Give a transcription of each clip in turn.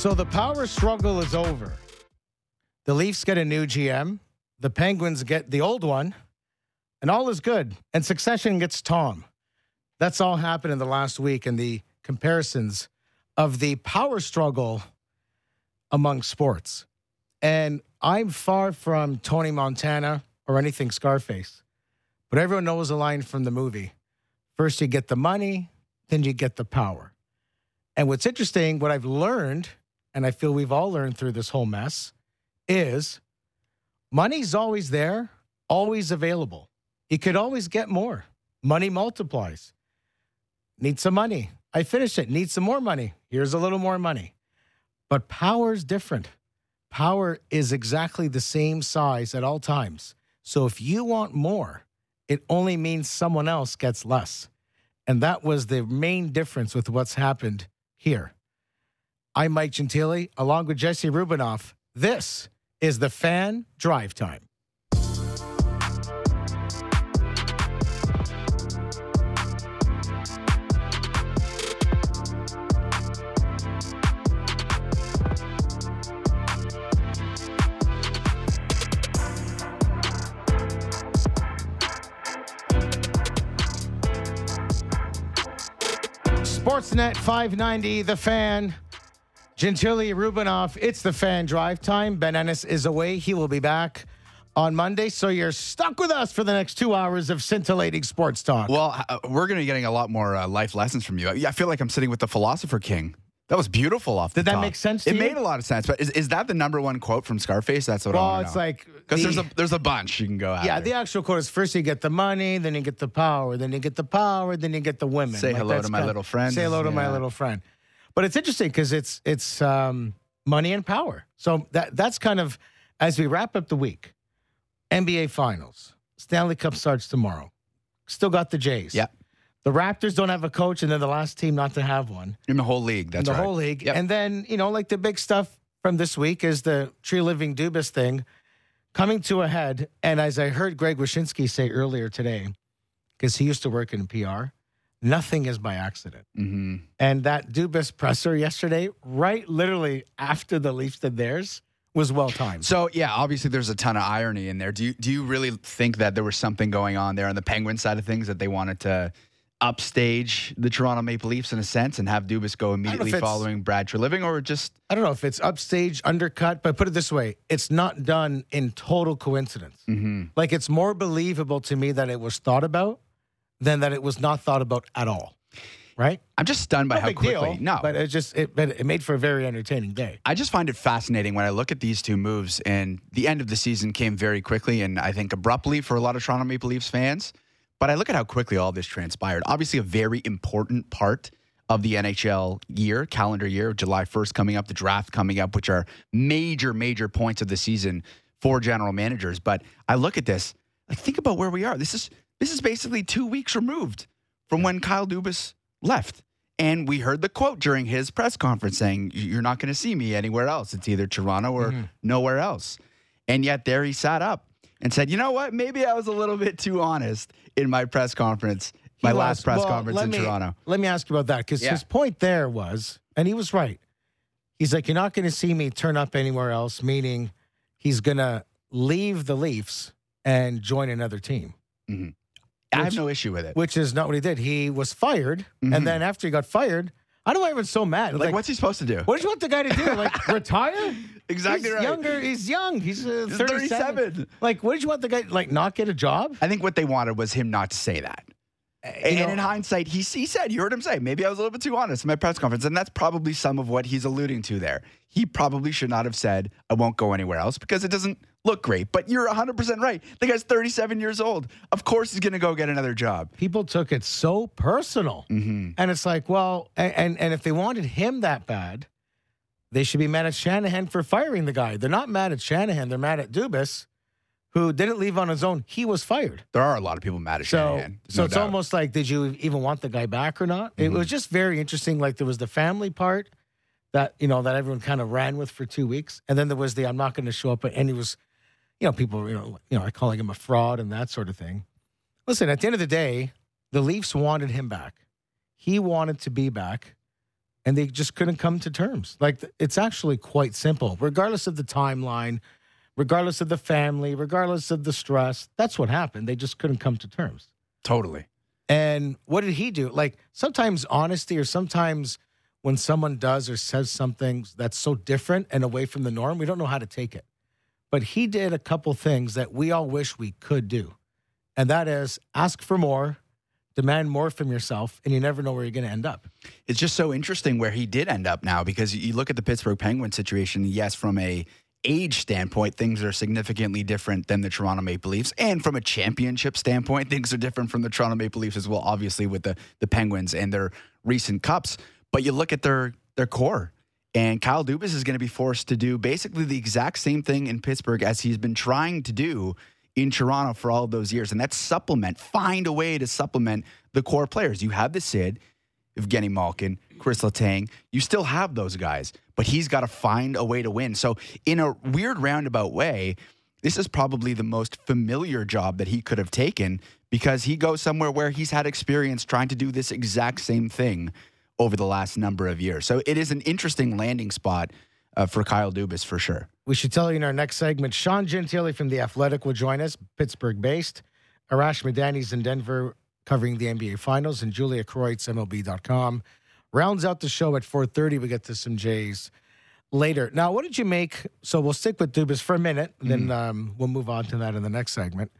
So the power struggle is over. The Leafs get a new GM, the Penguins get the old one, and all is good. And Succession gets Tom. That's all happened in the last week and the comparisons of the power struggle among sports. And I'm far from Tony Montana or anything Scarface, but everyone knows a line from the movie. First, you get the money, then you get the power. And what's interesting, what I've learned, and I feel we've all learned through this whole mess, is money's always there, always available. You could always get more. Money multiplies. Need some money. I finished it. Need some more money. Here's a little more money. But power's different. Power is exactly the same size at all times. So if you want more, it only means someone else gets less. And that was the main difference with what's happened here. I'm Mike Gentile, along with Jesse Rubinoff. This is the Fan Drive Time. Sportsnet 590, The Fan. Gentile Rubinoff, it's the fan drive time. Ben Ennis is away. He will be back on Monday. So you're stuck with us for the next two hours of scintillating sports talk. Well, uh, we're going to be getting a lot more uh, life lessons from you. I I feel like I'm sitting with the philosopher king. That was beautiful off the Did that top. make sense to It you? made a lot of sense. But is, is that the number one quote from Scarface? That's what I well, want to it's know. like because there's a there's a bunch you can go at. yeah, the actual quote is first you get the money, then you get the power, then you get the power, then you get the women. Say hello to my little friend. Say hello to my little friend. But it's interesting because it's it's um, money and power. So that that's kind of as we wrap up the week. NBA Finals, Stanley Cup starts tomorrow. Still got the Jays. Yeah. The Raptors don't have a coach, and they're the last team not to have one in the whole league. That's in the right. whole league. Yep. And then, you know, like the big stuff from this week is the Treliving Dubas thing coming to a head. And as I heard Greg Wyshynski say earlier today, because he used to work in PR, nothing is by accident. hmm And that Dubas presser yesterday, right literally after the Leafs did theirs, was well timed. So yeah, obviously there's a ton of irony in there. Do you do you really think that there was something going on there on the Penguin side of things that they wanted to upstage the Toronto Maple Leafs in a sense and have Dubas go immediately following Brad Treliving, or just I don't know if it's upstage, undercut, but put it this way it's not done in total coincidence. Like it's more believable to me that it was thought about than that it was not thought about at all. Right? I'm just stunned by No how big quickly. deal. no, But it just it, but it made for a very entertaining day. I just find it fascinating when I look at these two moves, and the end of the season came very quickly and I think abruptly for a lot of Toronto Maple Leafs fans. But I look at how quickly all this transpired. Obviously, a very important part of the NHL year, calendar year, July 1st coming up, the draft coming up, which are major, major points of the season for general managers. But I look at this, like think about where we are. This is this is basically two weeks removed from when Kyle Dubas left. And we heard the quote during his press conference saying, You're not going to see me anywhere else. It's either Toronto or mm-hmm. nowhere else. And yet there he sat up and said, You know what? Maybe I was a little bit too honest in my press conference, my He last press well, conference in me- Toronto. Let me ask you about that because Yeah. his point there was, and he was right. He's like, you're not going to see me turn up anywhere else, meaning he's going to leave the Leafs and join another team, mm-hmm. I have no issue with it. which is not what he did. He was fired, Mhm. and then after he got fired, I don't know why everyone's so mad. Like, what's he supposed to do? what did you want the guy to do? Like retire? Exactly he's right. Younger. He's young. He's, uh, He's 37. 37. Like, what did you want the guy like not get a job? I think what they wanted was him not to say that. You And know- in hindsight, he, he said, you heard him say, maybe I was a little bit too honest in my press conference. And that's probably some of what he's alluding to there. He probably should not have said, I won't go anywhere else because it doesn't look great. But you're 100% right. The guy's 37 years old. Of course he's going to go get another job. people took it so personal. Mm-hmm. And it's like, well, and, and and if they wanted him that bad, they should be mad at Shanahan for firing the guy. They're not mad at Shanahan. They're mad at Dubas, who didn't leave on his own. He was fired. There are a lot of people mad at So, Shanahan. so no it's doubt. almost like, did you even want the guy back or not? It mm-hmm. was just very interesting. Like there was the family part that you know that everyone kind of ran with for two weeks, and then there was the I'm not going to show up, and he was, you know, people, you know, you know, calling him a fraud and that sort of thing. Listen, at the end of the day, the Leafs wanted him back. He wanted to be back. and they just couldn't come to terms. Like it's actually quite simple, regardless of the timeline, regardless of the family, regardless of the stress. That's what happened. They just couldn't come to terms. Totally. And what did he do? Like sometimes honesty, or sometimes when someone does or says something that's so different and away from the norm, we don't know how to take it. But he did a couple things that we all wish we could do. And that is ask for more, demand more from yourself, and you never know where you're going to end up. It's just so interesting where he did end up now because you look at the Pittsburgh Penguins situation, yes, from a age standpoint, things are significantly different than the Toronto Maple Leafs. And from a championship standpoint, things are different from the Toronto Maple Leafs as well, obviously, with the, the Penguins and their recent cups. But you look at their their core, and Kyle Dubas is going to be forced to do basically the exact same thing in Pittsburgh as he's been trying to do in Toronto for all those years. And that's supplement, find a way to supplement the core players. You have the Sid, Evgeny Malkin, Chris Letang. You still have those guys, but he's got to find a way to win. So, in a weird roundabout way, this is probably the most familiar job that he could have taken because he goes somewhere where he's had experience trying to do this exact same thing over the last number of years. So it is an interesting landing spot uh, for Kyle Dubas for sure. We should tell you in our next segment, Sean Gentille from The Athletic will join us, Pittsburgh based. Arash Madani's in Denver covering the NBA Finals, and Julia Kreuz, MLB.com. Rounds out the show at 4.30. We get to some Jays later. Now, what did you make? So we'll stick with Dubas for a minute, and then um, we'll move on to that in the next segment.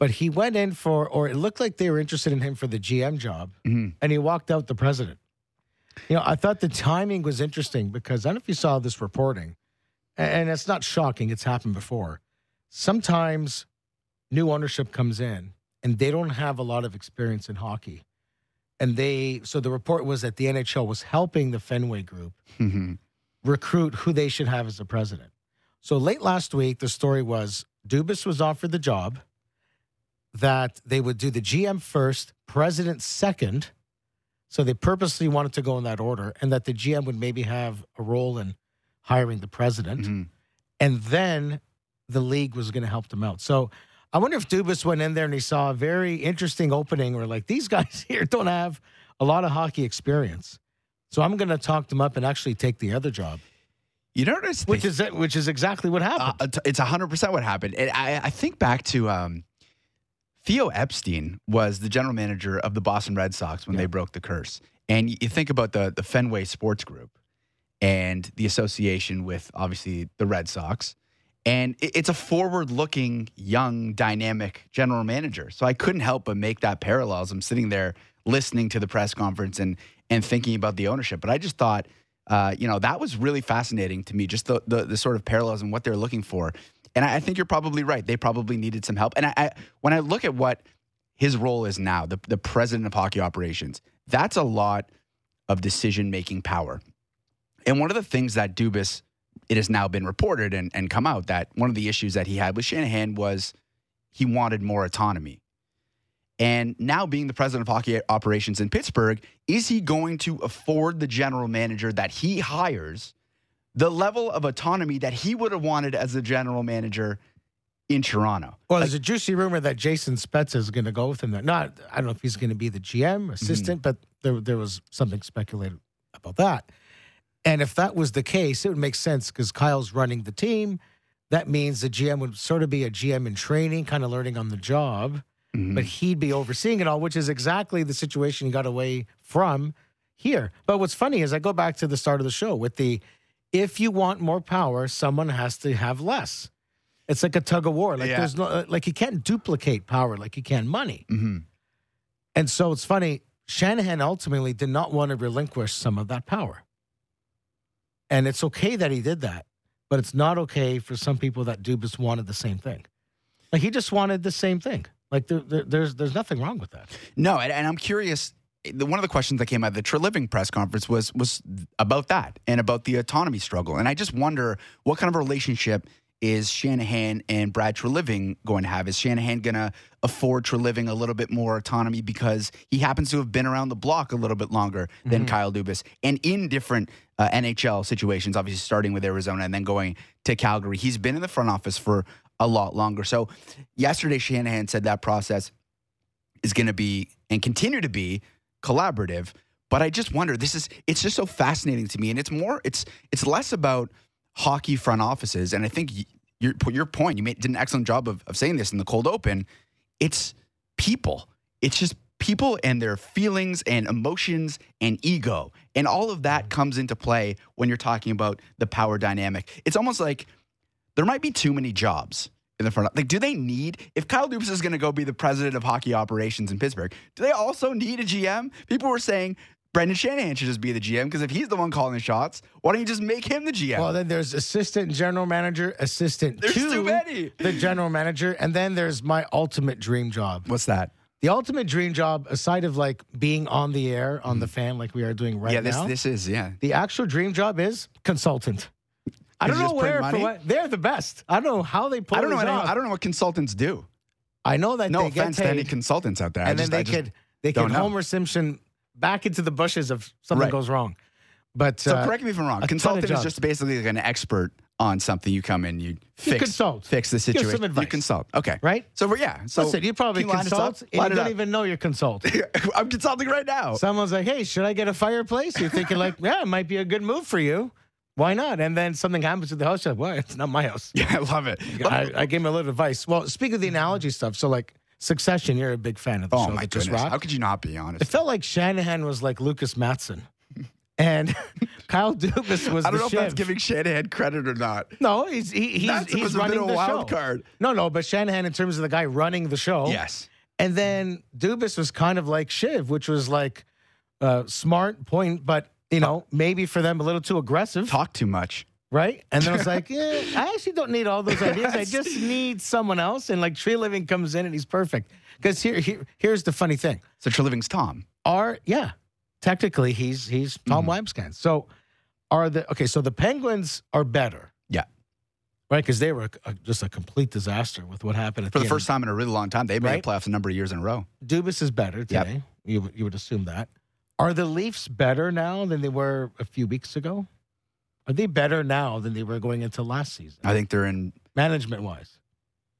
But he went in for, or it looked like they were interested in him for the GM job, Mhm. and he walked out the president. You know, I thought the timing was interesting because I don't know if you saw this reporting, and it's not shocking, it's happened before. Sometimes new ownership comes in and they don't have a lot of experience in hockey. And they, so the report was that the NHL was helping the Fenway Group Mhm. recruit who they should have as the president. So late last week, the story was Dubas was offered the job, that they would do the GM first, president second. So they purposely wanted to go in that order, and that the GM would maybe have a role in hiring the president. Mhm. And then the league was going to help them out. So I wonder if Dubas went in there and he saw a very interesting opening where, like, these guys here don't have a lot of hockey experience. So I'm going to talk them up and actually take the other job You notice which is which is exactly what happened. Uh, it's hundred percent what happened. And I, I think back to um, Theo Epstein was the general manager of the Boston Red Sox when Yeah. they broke the curse. And you think about the the Fenway Sports Group and the association with obviously the Red Sox. And it's a forward looking, young, dynamic general manager. So I couldn't help but make that parallel as I'm sitting there listening to the press conference and and thinking about the ownership. But I just thought, uh, you know, that was really fascinating to me, just the, the, the sort of parallels and what they're looking for. And I, I think you're probably right. They probably needed some help. And I, I when I look at what his role is now, the, the president of hockey operations, that's a lot of decision making power. And one of the things that Dubas, it has now been reported and, and come out that one of the issues that he had with Shanahan was he wanted more autonomy. And now being the president of hockey operations in Pittsburgh, is he going to afford the general manager that he hires the level of autonomy that he would have wanted as the general manager in Toronto? well, there's a juicy rumor that Jason Spezza is going to go with him. There. Not, I don't know if he's going to be the GM assistant, mm-hmm. but there there was something speculated about that. And if that was the case, it would make sense because Kyle's running the team. That means the GM would sort of be a GM in training, kind of learning on the job. Mhm. but he'd be overseeing it all, which is exactly the situation he got away from here. But what's funny is I go back to the start of the show with the if you want more power, someone has to have less. It's like a tug of war. Like Yeah. there's no uh, like you can't duplicate power like you can money. Mhm. And so it's funny. Shanahan ultimately did not want to relinquish some of that power, and it's okay that he did that, but it's not okay for some people that Dubas wanted the same thing. Like he just wanted the same thing. Like there, there, there's there's nothing wrong with that. No, and, and I'm curious. The, one of the questions that came out of the Treliving press conference was was about that and about the autonomy struggle. And I just wonder what kind of relationship is Shanahan and Brad Treliving going to have? Is Shanahan going to afford Treliving a little bit more autonomy because he happens to have been around the block a little bit longer than Kyle Dubas and in different uh, NHL situations, obviously starting with Arizona and then going to Calgary. He's been in the front office for a lot longer. So yesterday, Shanahan said that process is going to be and continue to be collaborative. But I just wonder. This is it's just so fascinating to me, and it's more. It's it's less about hockey front offices, and I think your your point. You made, did an excellent job of, of saying this in the cold open. It's people. It's just people and their feelings and emotions and ego, and all of that mm-hmm. comes into play when you're talking about the power dynamic. It's almost like there might be too many jobs in the front. Like, do they need if Kyle Dubas is going to go be the president of hockey operations in Pittsburgh? Do they also need a GM? People were saying Brendan Shanahan should just be the GM because if he's the one calling the shots, why don't you just make him the GM? Well, then there's assistant general manager, assistant There's to too many. the general manager, and then there's my ultimate dream job. What's that? The ultimate dream job, aside of like being on the air on the hmm. fan, like we are doing right yeah, this now, this is yeah. the actual dream job is consultant. I don't know where for what they're the best. I don't know how they pull I don't know. What, off. I don't know what consultants do. I know that No they get offense to any consultants out there. I and then just- I they just- could they could. Homer Simpson back into the bushes if something Right. goes wrong. But So uh, correct me if I'm wrong. a ton of Consultant is jobs. just basically like an expert on something. You come in, you fix, consult. fix the Give some situation. You consult. Okay. right? So we're, yeah. So Listen, you probably can line us up? consult and you it don't up. even know you're consulting. I'm consulting right now. Someone's like, "Hey, should I get a fireplace?" You're thinking like, "Yeah, it might be a good move for you. Why not?" And then something happens to the house. You're like, "Well, it's not my house." yeah, I love it. I, I gave him a little advice. Well, speak of the analogy stuff. So, like Succession, you're a big fan of the oh show my goodness. How could you not be honest? It felt like Shanahan was like Lukas Matsson, and Kyle Dubas was I don't know if that's giving Shanahan credit or not. No, he's he, he's, That's he's was a bit running a the wild show. card. No, no, but Shanahan in terms of the guy running the show. Yes. And then Dubas was kind of like Shiv, which was like uh, smart point, but you know maybe for them a little too aggressive, Talk too much. Right? And then I was like, yeah, I actually don't need all those ideas. I just need someone else. And like Treliving comes in and he's perfect. Because here, here, here's the funny thing: So Treliving's Tom. are yeah, technically he's he's Tom Mhm. Wambsgans. So are the okay? So the Penguins are better. Yeah. Right, because they were a, a- just a complete disaster with what happened at For the end. first time in a really long time, they made Right. the playoffs a number of years in a row. Dubas is better Yep. today. You you would assume that. Are the Leafs better now than they were a few weeks ago? Are they better now than they were going into last season, I think they're in management wise?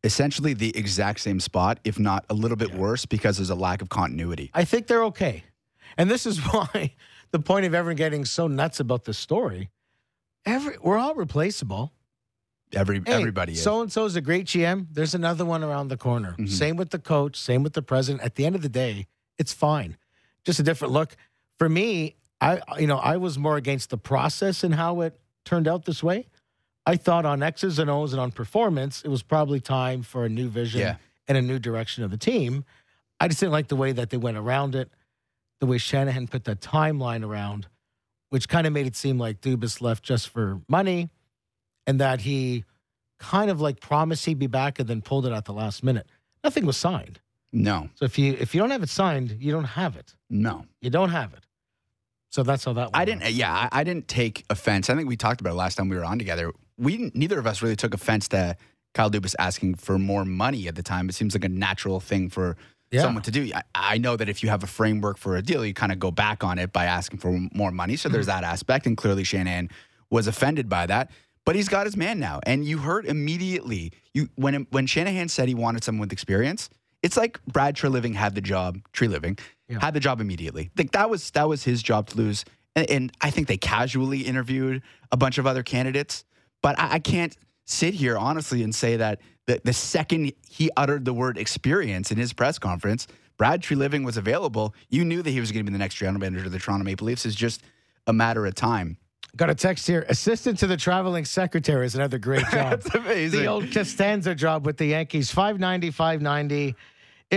essentially the exact same spot, if not a little bit Yeah. worse, because there's a lack of continuity. I think they're okay, and this is why the point of everyone getting so nuts about this story. Every we're all replaceable. Every Hey, everybody is. So and so is a great GM. There's another one around the corner. Mhm. Same with the coach. Same with the president. At the end of the day, it's fine. Just a different look. For me, I you know I was more against the process and how it turned out this way. I thought on X's and O's and on performance, it was probably time for a new vision Yeah. and a new direction of the team. I just didn't like the way that they went around it, the way Shanahan put that timeline around, which kind of made it seem like Dubas left just for money and that he kind of like promised he'd be back and then pulled it at the last minute. Nothing was signed. no, So if you if you don't have it signed, you don't have it. no. You don't have it. So that's how that went. I didn't. Yeah, I, I didn't take offense. I think we talked about it last time we were on together. We neither of us really took offense to Kyle Dubas asking for more money at the time. It seems like a natural thing for Yeah. someone to do. I, I know that if you have a framework for a deal, you kind of go back on it by asking for more money. So Mm-hmm. there's that aspect, and clearly Shanahan was offended by that. But he's got his man now, and you heard immediately. You when when Shanahan said he wanted someone with experience, it's like Brad Treliving had the job. Treliving Yeah. had the job immediately. Like that was that was his job to lose. And, and I think they casually interviewed a bunch of other candidates. But I, I can't sit here honestly and say that the, the second he uttered the word experience in his press conference, Brad Treliving was available. You knew that he was going to be the next general manager of the Toronto Maple Leafs. Is just a matter of time. Got a text here. Assistant to the traveling secretary is another great job. That's amazing. the old Costanza job with the Yankees. 590, 590.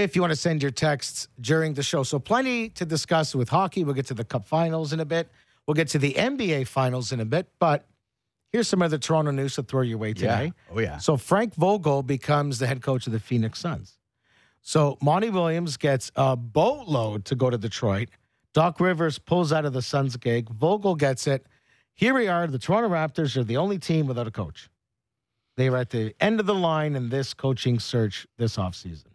If you want to send your texts during the show. So plenty to discuss with hockey. We'll get to the cup finals in a bit. We'll get to the NBA finals in a bit. But here's some other Toronto news to throw your way today. yeah. Oh yeah. So Frank Vogel becomes the head coach of the Phoenix Suns. So Monty Williams gets a boatload to go to Detroit. Doc Rivers pulls out of the Suns gig. Vogel gets it. Here we are. The Toronto Raptors are the only team without a coach. They are at the end of the line in this coaching search this offseason.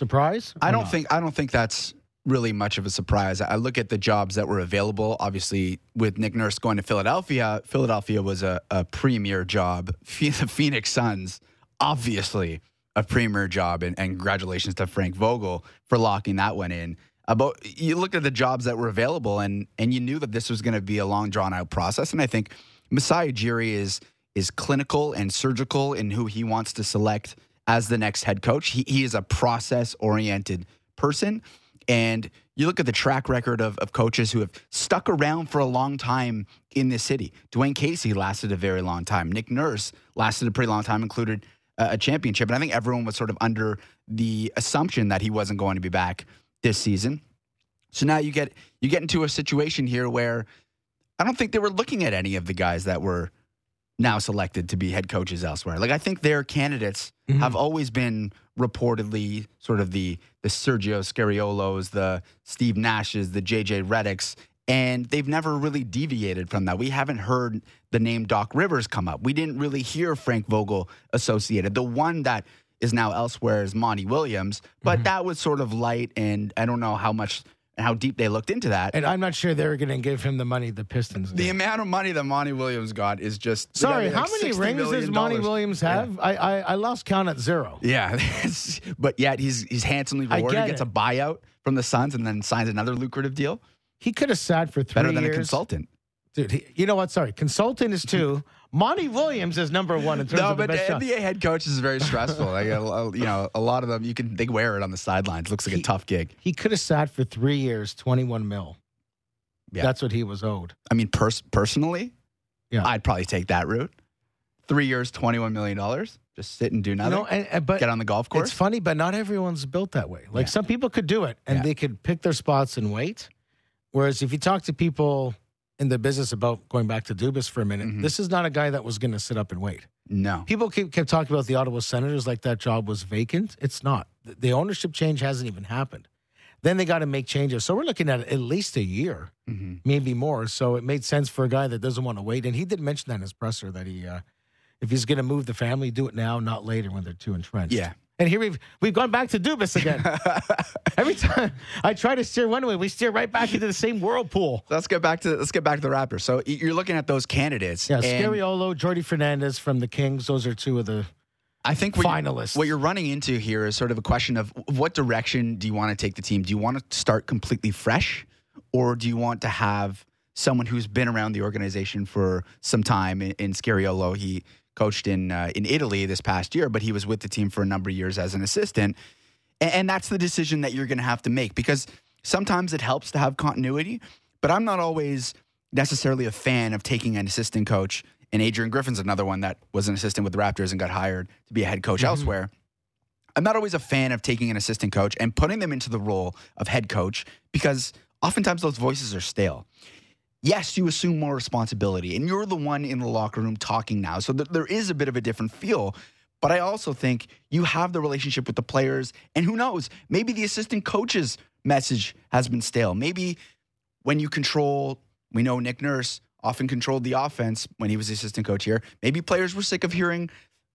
Surprise? I don't not? think I don't think that's really much of a surprise. I look at the jobs that were available. Obviously, with Nick Nurse going to Philadelphia, Philadelphia was a, a premier job. The Phoenix Suns, obviously, a premier job, and, and congratulations to Frank Vogel for locking that one in. Uh, about you looked at the jobs that were available and and you knew that this was going to be a long drawn out process and I think Masai Ujiri is is clinical and surgical in who he wants to select as the next head coach. He he is a process oriented person and you look at the track record of, of coaches who have stuck around for a long time in this city. Dwayne Casey lasted a very long time. Nick Nurse lasted a pretty long time, included a championship. And I think everyone was sort of under the assumption that he wasn't going to be back this season. So now you get you get into a situation here where I don't think they were looking at any of the guys that were now selected to be head coaches elsewhere. Like I think their candidates mm-hmm. have always been reportedly sort of the the Sergio Scariolos, the Steve Nashes, the JJ Redicks, and they've never really deviated from that. We haven't heard the name Doc Rivers come up. We didn't really hear Frank Vogel associated. The one that is now elsewhere is Monty Williams, but mm-hmm. that was sort of light, and I don't know how much how deep they looked into that. And I'm not sure they were going to give him the money the Pistons. Did. The amount of money that Monty Williams got is just sorry. How many rings does Monty Williams have? Yeah. I, I, I lost count at zero. Yeah, but yet he's he's handsomely rewarded. He gets it. a buyout from the Suns and then signs another lucrative deal. He could have sat for three better than years. a consultant. Dude, he, you know what? Sorry, consultant is two. Monty Williams is number one in terms no, of the but best NBA shot. head coach is very stressful. like you know, a lot of them you can they wear it on the sidelines. Looks like he, a tough gig. He could have sat for three years, twenty one mil. Yeah. That's what he was owed. I mean, pers- personally, yeah, I'd probably take that route. Three years, twenty one million dollars. Just sit and do nothing. You know, and, and, but get on the golf course. It's funny, but not everyone's built that way. Like yeah. some people could do it, and yeah. they could pick their spots and wait. Whereas if you talk to people in the business about going back to Dubas for a minute, mm-hmm. this is not a guy that was going to sit up and wait. No. People keep, kept talking about the Ottawa Senators like that job was vacant. It's not. The ownership change hasn't even happened. Then they got to make changes. So we're looking at at least a year, mm-hmm. maybe more. So it made sense for a guy that doesn't want to wait. And he did mention that in his presser that he, uh, if he's going to move the family, do it now, not later when they're too entrenched. Yeah. And here we've we've gone back to Dubas again. Every time I try to steer one way, we steer right back into the same whirlpool. let's get back to let's get back to the Raptors. So you're looking at those candidates. Yeah, Scariolo, Jordi Fernandez from the Kings. Those are two of the I think what finalists. You're, what you're running into here is sort of a question of what direction do you want to take the team? Do you want to start completely fresh, or do you want to have someone who's been around the organization for some time? In, in Scariolo, he coached in uh, in Italy this past year, but he was with the team for a number of years as an assistant. And, and that's the decision that you're going to have to make because sometimes it helps to have continuity, but I'm not always necessarily a fan of taking an assistant coach. And Adrian Griffin's another one that was an assistant with the Raptors and got hired to be a head coach mm-hmm. elsewhere. I'm not always a fan of taking an assistant coach and putting them into the role of head coach because oftentimes those voices are stale yes, you assume more responsibility and you're the one in the locker room talking now. So th- there is a bit of a different feel. But I also think you have the relationship with the players. And who knows, maybe the assistant coach's message has been stale. Maybe when you control, we know Nick Nurse often controlled the offense when he was the assistant coach here. Maybe players were sick of hearing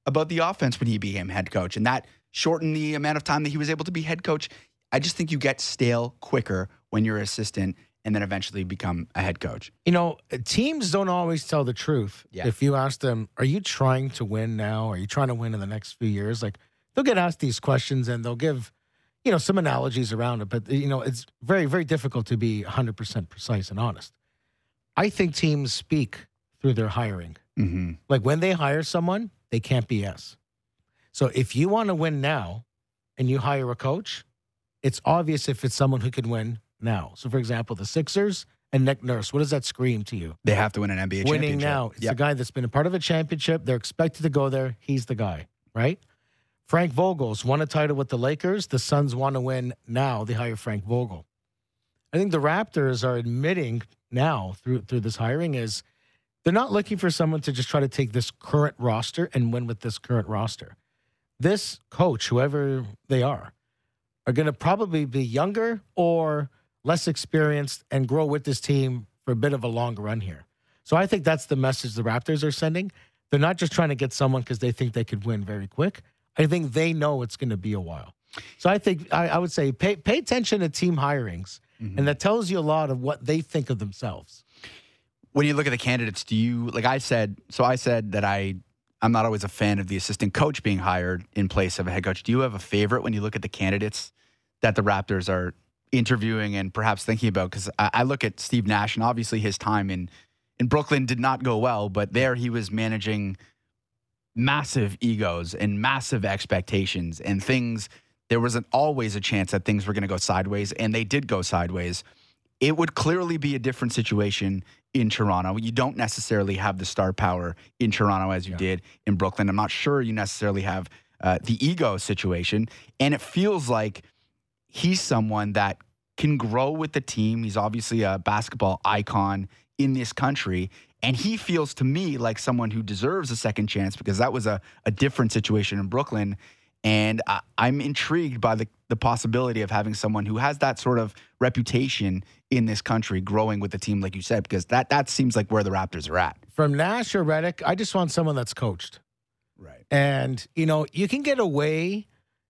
about the offense when he became head coach. And that shortened the amount of time that he was able to be head coach. I just think you get stale quicker when you're assistant and then eventually become a head coach. You know, teams don't always tell the truth. Yeah. If you ask them, are you trying to win now? Are you trying to win in the next few years? Like they'll get asked these questions and they'll give, you know, some analogies around it, but you know, it's very, very difficult to be 100% precise and honest. I think teams speak through their hiring. Mm-hmm. Like when they hire someone, they can't BS. So if you want to win now and you hire a coach, it's obvious if it's someone who can win now. So, for example, the Sixers and Nick Nurse, what does that scream to you? They have to win an NBA Winning now. It's yep. the guy that's been a part of a championship. They're expected to go there. He's the guy, right? Frank Vogel's won a title with the Lakers. The Suns want to win now. They hire Frank Vogel. I think the Raptors are admitting now through through this hiring is they're not looking for someone to just try to take this current roster and win with this current roster. This coach, whoever they are, are going to probably be younger or less experienced and grow with this team for a bit of a longer run here. So I think that's the message the Raptors are sending. They're not just trying to get someone because they think they could win very quick. I think they know it's going to be a while. So I think I, I would say pay pay attention to team hirings, mm-hmm. and that tells you a lot of what they think of themselves. When you look at the candidates, do you like I said? So I said that I I'm not always a fan of the assistant coach being hired in place of a head coach. Do you have a favorite when you look at the candidates that the Raptors are interviewing and perhaps thinking about because I, I look at Steve Nash and obviously his time in in Brooklyn did not go well, but there he was managing massive egos and massive expectations and things. There wasn't always a chance that things were going to go sideways, and they did go sideways. It would clearly be a different situation in Toronto. You don't necessarily have the star power in Toronto as you yeah. did in Brooklyn. I'm not sure you necessarily have uh, the ego situation. And it feels like he's someone that can grow with the team. He's obviously a basketball icon in this country. And he feels to me like someone who deserves a second chance because that was a, a different situation in Brooklyn. And I, am intrigued by the, the possibility of having someone who has that sort of reputation in this country growing with the team, like you said, because that, that seems like where the Raptors are at. From Nash or Redick, I just want someone that's coached. Right. And, you know, you can get away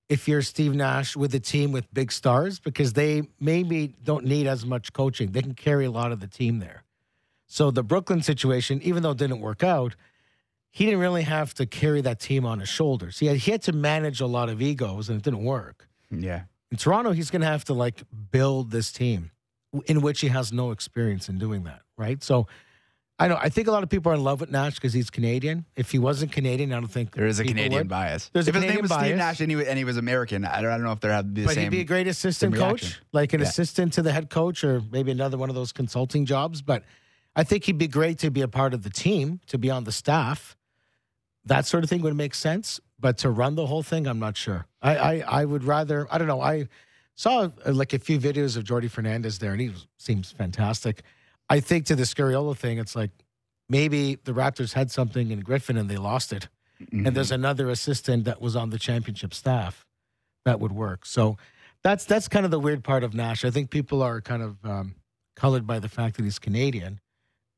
if you're Steve Nash with a team with big stars because they maybe don't need as much coaching. They can carry a lot of the team there. So the Brooklyn situation, even though it didn't work out, he didn't really have to carry that team on his shoulders. He had, he had to manage a lot of egos and it didn't work. Yeah. In Toronto, he's going to have to like build this team in which he has no experience in doing that. Right. So I know. I think a lot of people are in love with Nash because he's Canadian. If he wasn't Canadian, I don't think there is a Canadian would. bias. There's if a Canadian his name was Steve Nash and he, and he, was American, I don't, I don't know if there had the but same. But he'd be a great assistant coach, like an yeah. assistant to the head coach, or maybe another one of those consulting jobs. But I think he'd be great to be a part of the team, to be on the staff. That sort of thing would make sense. But to run the whole thing, I'm not sure. I, I, I would rather. I don't know. I saw uh, like a few videos of Jordi Fernandez there, and he seems fantastic. I think to the Scariolo thing, it's like maybe the Raptors had something in Griffin and they lost it. Mm-hmm. And there's mm-hmm. another assistant that was on the championship staff that would work. So that's that's kind of the weird part of Nash. I think people are kind of um, colored by the fact that he's Canadian.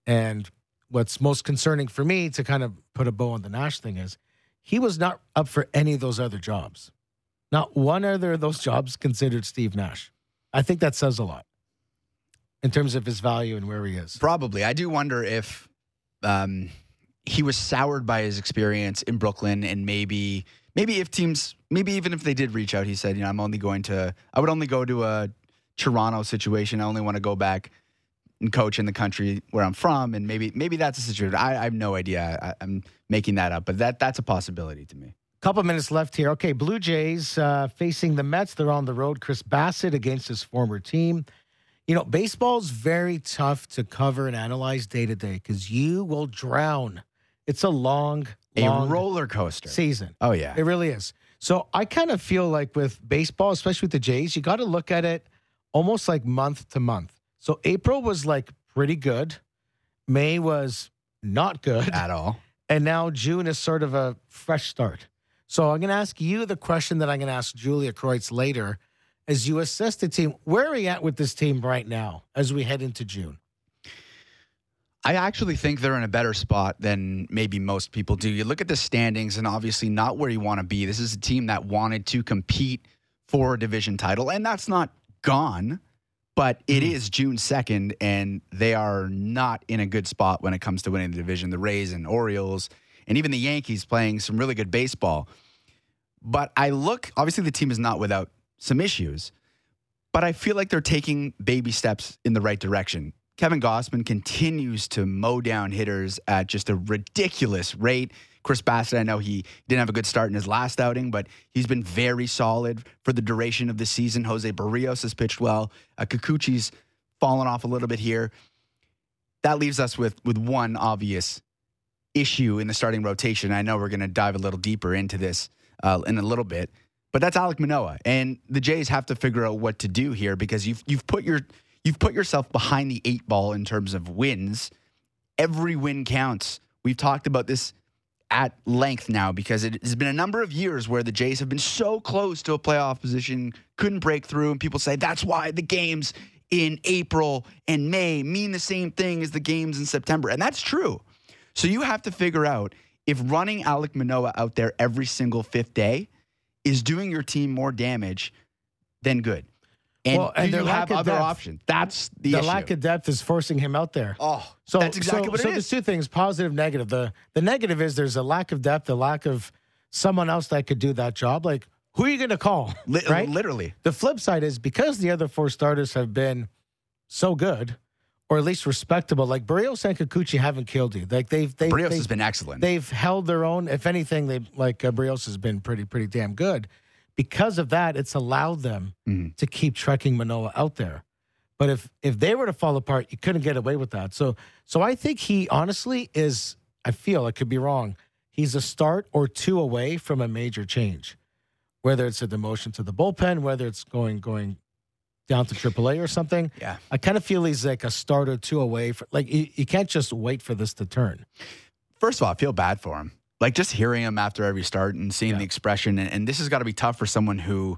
And what's most concerning for me to kind of put a bow on the Nash thing is he was not up for any of those other jobs. Not one other of those jobs considered Steve Nash. I think that says a lot in terms of his value and where he is. Probably. I do wonder if um, he was soured by his experience in Brooklyn, and maybe maybe if teams, maybe even if they did reach out, he said, you know, I'm only going to, I would only go to a Toronto situation. I only want to go back and coach in the country where I'm from, and maybe maybe that's a situation. I, I have no idea. I, am making that up, but that that's a possibility to me. Couple minutes left here. Okay, Blue Jays uh, facing the Mets. They're on the road. Chris Bassitt against his former team. You know, baseball's very tough to cover and analyze day to day because you will drown. It's a long, long a roller coaster season. Oh yeah, it really is. So I kind of feel like with baseball, especially with the Jays, you got to look at it almost like month to month. So April was like pretty good. May was not good at all. And now June is sort of a fresh start. So I'm going to ask you the question that I'm going to ask Julia Kreuz later as you assess the team. Where are we at with this team right now as we head into June? I actually think they're in a better spot than maybe most people do. You look at the standings, and obviously not where you want to be. This is a team that wanted to compete for a division title, and that's not gone, but it mm. is June 2nd, and they are not in a good spot when it comes to winning the division. The Rays and Orioles, and even the Yankees playing some really good baseball. But I look, obviously, the team is not without some issues, but I feel like they're taking baby steps in the right direction. Kevin Gausman continues to mow down hitters at just a ridiculous rate. Chris Bassitt, I know he didn't have a good start in his last outing, but he's been very solid for the duration of the season. Jose Berrios has pitched well. Uh, Kikuchi's fallen off a little bit here. That leaves us with with one obvious issue in the starting rotation. I know we're going to dive a little deeper into this uh, in a little bit. But that's Alek Manoah, and the Jays have to figure out what to do here because you've you've put your you've put yourself behind the eight ball in terms of wins. Every win counts. We've talked about this at length now because it has been a number of years where the Jays have been so close to a playoff position, couldn't break through, and people say that's why the games in April and May mean the same thing as the games in September, and that's true. So you have to figure out if running Alek Manoah out there every single fifth day is doing your team more damage than good. And, well, and do you have other depth, options? That's the, the lack of depth is forcing him out there. Oh, so that's exactly so, what so it there's two things: positive, negative. The the negative is there's a lack of depth, a lack of someone else that could do that job. Like who are you going to call? Li- right? Literally. The flip side is because the other four starters have been so good, or at least respectable. Like Berrios and Kikuchi haven't killed you. Like they've they Berrios they've, has been excellent. they've held their own. If anything, they like uh, Berrios has been pretty pretty damn good. Because of that, it's allowed them Mhm. to keep trekking Manoah out there. But if if they were to fall apart, you couldn't get away with that. So so I think he honestly is. I feel I could be wrong. He's a start or two away from a major change, whether it's a demotion to the bullpen, whether it's going going down to AAA or something. yeah. I kind of feel he's like a start or two away. For, like you, you can't just wait for this to turn. First of all, I feel bad for him. Like just hearing him after every start and seeing Yeah. the expression, and, and this has got to be tough for someone who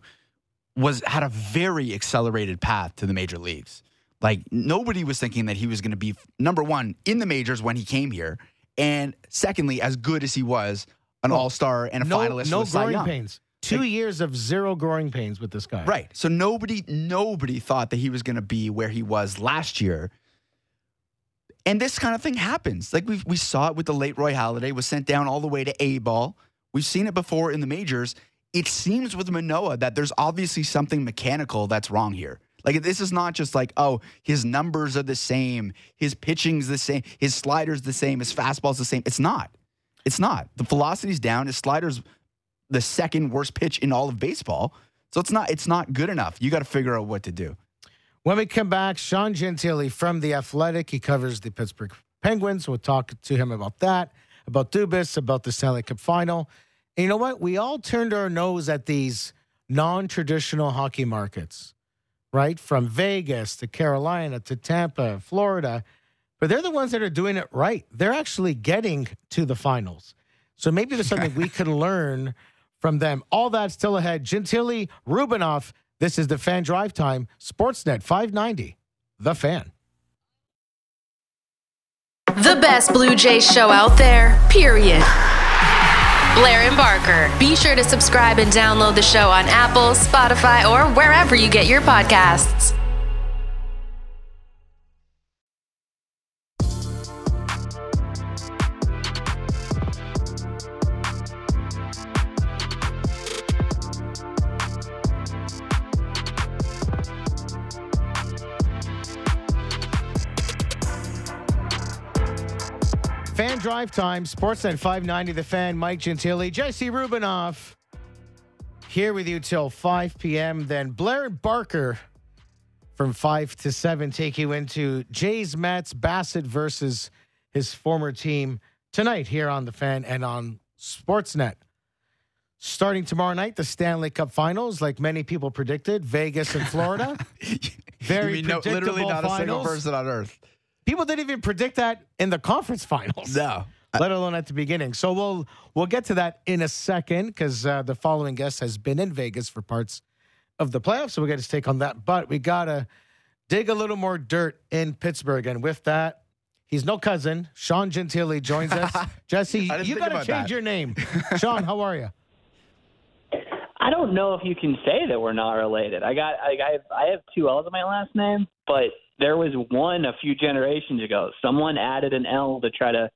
was had a very accelerated path to the major leagues. Like nobody was thinking that he was going to be number one in the majors when he came here, and secondly, as good as he was, an Well, all star and a no finalist no for the Cy growing pains. Two Like- years of zero growing pains with this guy. Right. So nobody nobody thought that he was going to be where he was last year. And this kind of thing happens. Like we we saw it with the late Roy Halladay was sent down all the way to A ball. We've seen it before in the majors. It seems with Manoah that there's obviously something mechanical that's wrong here. Like this is not just like, oh, his numbers are the same, his pitching's the same, his slider's the same, his fastball's the same. It's not. It's not. The velocity's down, his slider's the second worst pitch in all of baseball. So it's not it's not good enough. You got to figure out what to do. When we come back, Sean Gentille from The Athletic. He covers the Pittsburgh Penguins. We'll talk to him about that, about Dubas, about the Stanley Cup final. And you know what? We all turned our nose at these non traditional hockey markets, right? From Vegas to Carolina to Tampa, Florida. But they're the ones that are doing it right. They're actually getting to the finals. So maybe there's something we could learn from them. All that still ahead. Gentile Rubinoff. This is the Fan Drive Time, Sportsnet 590, The Fan. The best Blue Jays show out there, period. Blair and Barker. Be sure to subscribe and download the show on Apple, Spotify, or wherever you get your podcasts. Drive Time, Sportsnet 590, The Fan, Mike Gentile, Jesse Rubinoff here with you till 5 p.m. Then Blair Barker from 5 to 7 take you into Jays Mets Bassitt versus his former team tonight here on The Fan and on Sportsnet. Starting tomorrow night, the Stanley Cup Finals, like many people predicted, Vegas and Florida. Very mean no- literally predictable not a single person on earth. People didn't even predict that in the conference finals No. let alone at the beginning. So we'll we'll get to that in a second because uh, the following guest has been in Vegas for parts of the playoffs, so we'll get his take on that. But we gotta dig a little more dirt in Pittsburgh, and with that, he's no cousin. Sean Gentille joins us. Jesse, you gotta change that. your name. Sean, how are you? I don't know if you can say that we're not related. I got I, I have I have two L's in my last name, but there was one a few generations ago. Someone added an L to try to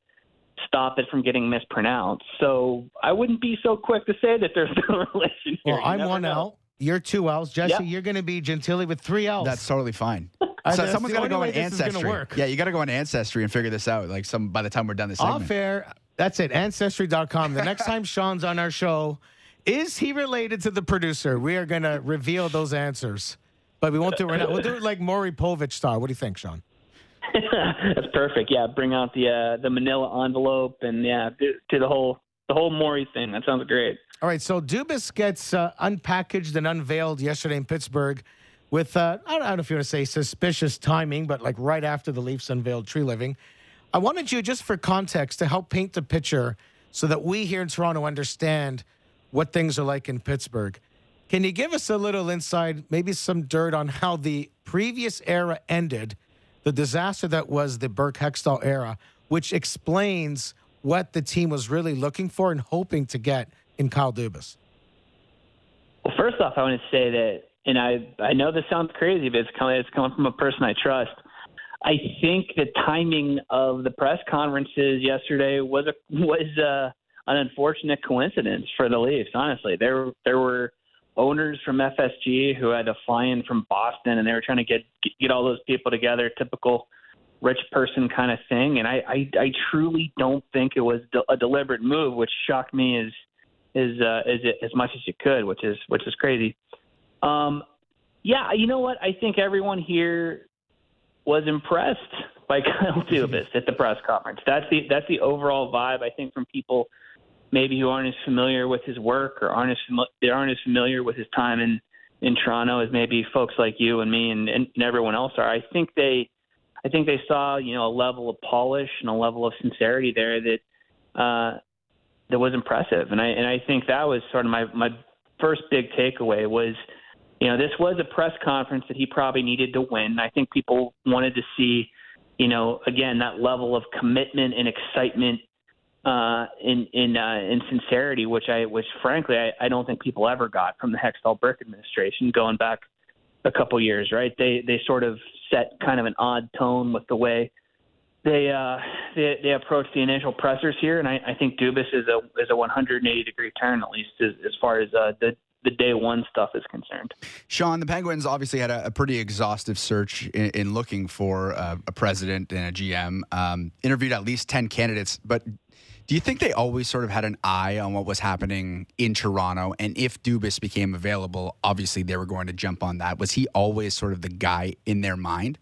stop it from getting mispronounced. So I wouldn't be so quick to say that there's no relation here. Well, You I'm one know. L. You're two L's. Jesse, Yep. you're going to be Gentili with three L's. That's totally fine. So that's someone's the got to go way on this gonna ancestry. work. Yeah, you got to go on ancestry and figure this out. Like some by the time we're done this Off segment. air. That's it. Ancestry.com. The next time Sean's on our show, is he related to the producer? We are going to reveal those answers. But we won't do it right now. We'll do it like Maury Povich style. What do you think, Sean? That's perfect. Yeah, bring out the uh, the Manila envelope and yeah, do, do the whole the whole Maury thing. That sounds great. All right. So Dubas gets uh, unpackaged and unveiled yesterday in Pittsburgh with, uh, I, don't, I don't know if you want to say suspicious timing, but like right after the Leafs unveiled Treliving. I wanted you, just for context, to help paint the picture so that we here in Toronto understand what things are like in Pittsburgh. Can you give us a little insight, maybe some dirt on how the previous era ended, the disaster that was the Burke Hextall era, which explains what the team was really looking for and hoping to get in Kyle Dubas? Well, first off, I want to say that, and I I know this sounds crazy, but it's coming it's coming from a person I trust. I think the timing of the press conferences yesterday was a was uh, an unfortunate coincidence for the Leafs. Honestly, there there were owners from FSG who had to fly in from Boston, and they were trying to get get all those people together. Typical rich person kind of thing. And I I, I truly don't think it was a deliberate move, which shocked me as as uh, as as much as it could, which is which is crazy. Um, yeah, you know what? I think everyone here was impressed by Kyle Dubas at the press conference. That's the that's the overall vibe. I think from people maybe who aren't as familiar with his work or aren't as they aren't as familiar with his time in in Toronto as maybe folks like you and me and, and, and everyone else are. I think they I think they saw you know a level of polish and a level of sincerity there that uh, that was impressive, and I and I think that was sort of my my first big takeaway was you know, this was a press conference that he probably needed to win. I think people wanted to see, you know, again that level of commitment and excitement uh, in in uh, in sincerity, which I, which frankly I, I don't think people ever got from the Hextall Burke administration going back a couple years. Right? They they sort of set kind of an odd tone with the way they uh, they, they approach the initial pressers here, and I, I think Dubas is a is a 180 degree turn at least as, as far as uh, the the day one stuff is concerned. Sean, the Penguins obviously had a, a pretty exhaustive search in, in looking for uh, a president and a GM. Um, interviewed at least 10 candidates, but do you think they always sort of had an eye on what was happening in Toronto? And if Dubas became available, obviously they were going to jump on that. Was he always sort of the guy in their mind?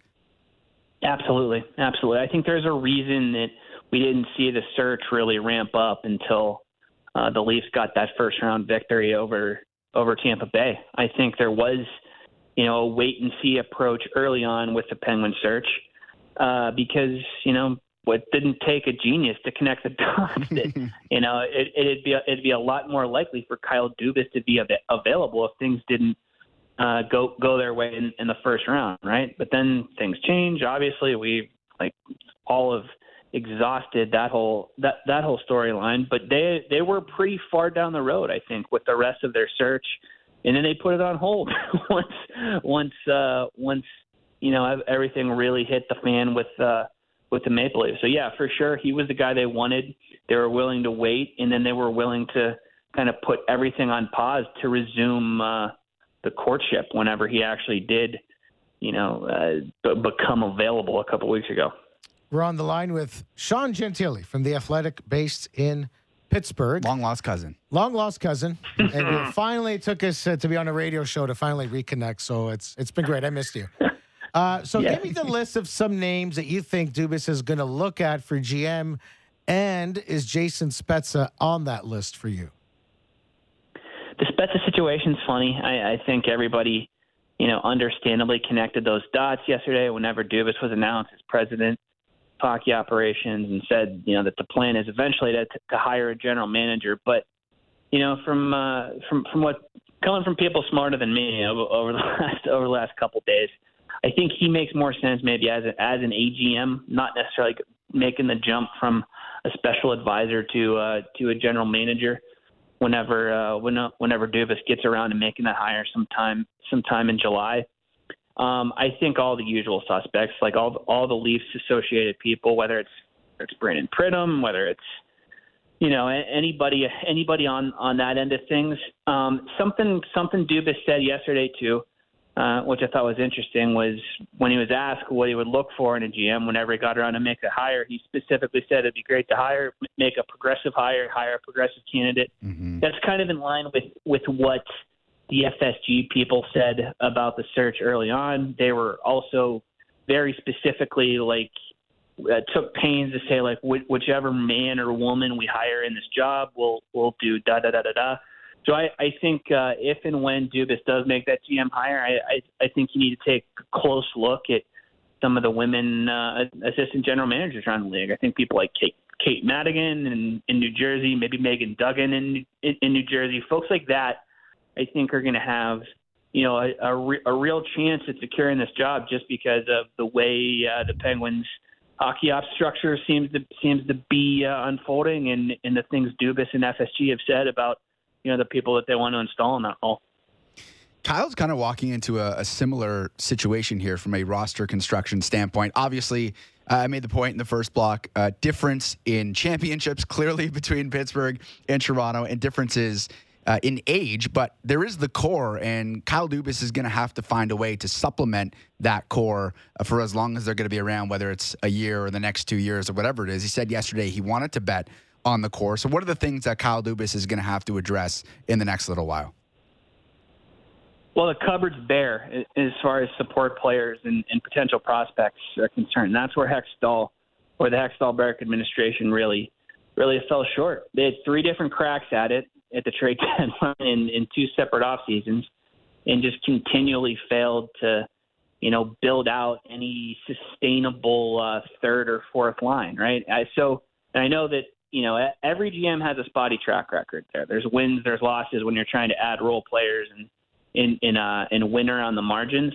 Absolutely. Absolutely. I think there's a reason that we didn't see the search really ramp up until uh, the Leafs got that first round victory over over Tampa Bay. I think there was, you know, a wait and see approach early on with the Penguin search uh, because you know what didn't take a genius to connect the dots. That you know it, it'd be a, it'd be a lot more likely for Kyle Dubas to be av- available if things didn't uh, go go their way in, in the first round, right? But then things change. Obviously, we like all of exhausted that whole that that whole storyline. But they they were pretty far down the road, I think, with the rest of their search, and then they put it on hold once once uh, once you know everything really hit the fan with uh, with the Maple Leafs. So yeah, for sure, he was the guy they wanted. They were willing to wait, and then they were willing to kind of put everything on pause to resume uh, the courtship whenever he actually did, you know, uh, become available a couple weeks ago. We're on the line with Sean Gentille from The Athletic, based in Pittsburgh. Long lost cousin. Long lost cousin. and it finally took us uh, to be on a radio show to finally reconnect. So it's it's been great. I missed you. Uh, so yeah. give me the list of some names that you think Dubas is going to look at for GM. And is Jason Spezza on that list for you? The Spezza situation's funny. I, I think everybody, you know, understandably connected those dots yesterday whenever Dubas was announced as president hockey operations and said, you know, that the plan is eventually to, to hire a general manager. But, you know, from uh, from from what coming from people smarter than me over, over the last over the last couple of days, I think he makes more sense maybe as a, as an AGM, not necessarily making the jump from a special advisor to uh, to a general manager. Whenever uh, when, whenever Dubas gets around to making that hire sometime sometime in July, um, I think all the usual suspects, like all all the Leafs associated people, whether it's it's Brandon Pridham, whether it's you know anybody anybody on on that end of things. Um, something something Dubas said yesterday too, uh, which I thought was interesting, was when he was asked what he would look for in a GM whenever he got around to make a hire, he specifically said it'd be great to hire, make a progressive hire, hire a progressive candidate. Mm-hmm. That's kind of in line with with what the FSG people said about the search early on. They were also very specifically like uh, took pains to say like wh- whichever man or woman we hire in this job will will do da da da da da. So I, I think uh, if and when Dubas does make that GM hire, I, I I think you need to take a close look at some of the women uh, assistant general managers around the league. I think people like Kate Kate Madigan in, in New Jersey, maybe Megan Duggan in, in in New Jersey, folks like that I think are going to have you know a, a, re- a real chance at securing this job just because of the way uh, the Penguins hockey ops structure seems to seems to be uh, unfolding and and the things Dubas and FSG have said about you know the people that they want to install in that role. Kyle's kind of walking into a, a, similar situation here from a roster construction standpoint. Obviously, uh, I made the point in the first block uh, difference in championships clearly between Pittsburgh and Toronto, and differences uh, in age, but there is the core, and Kyle Dubas is going to have to find a way to supplement that core uh, for as long as they're going to be around, whether it's a year or the next two years or whatever it is. He said yesterday he wanted to bet on the core. So, what are the things that Kyle Dubas is going to have to address in the next little while? Well, the cupboard's bare as far as support players and, and potential prospects are concerned. That's where Hextall or the Hextall Barrick administration really, really fell short. They had three different cracks at it at the trade deadline in, in two separate off seasons, and just continually failed to, you know, build out any sustainable uh, third or fourth line. Right. I, so I know that you know every GM has a spotty track record. There, there's wins, there's losses when you're trying to add role players and in in uh, in winner on the margins.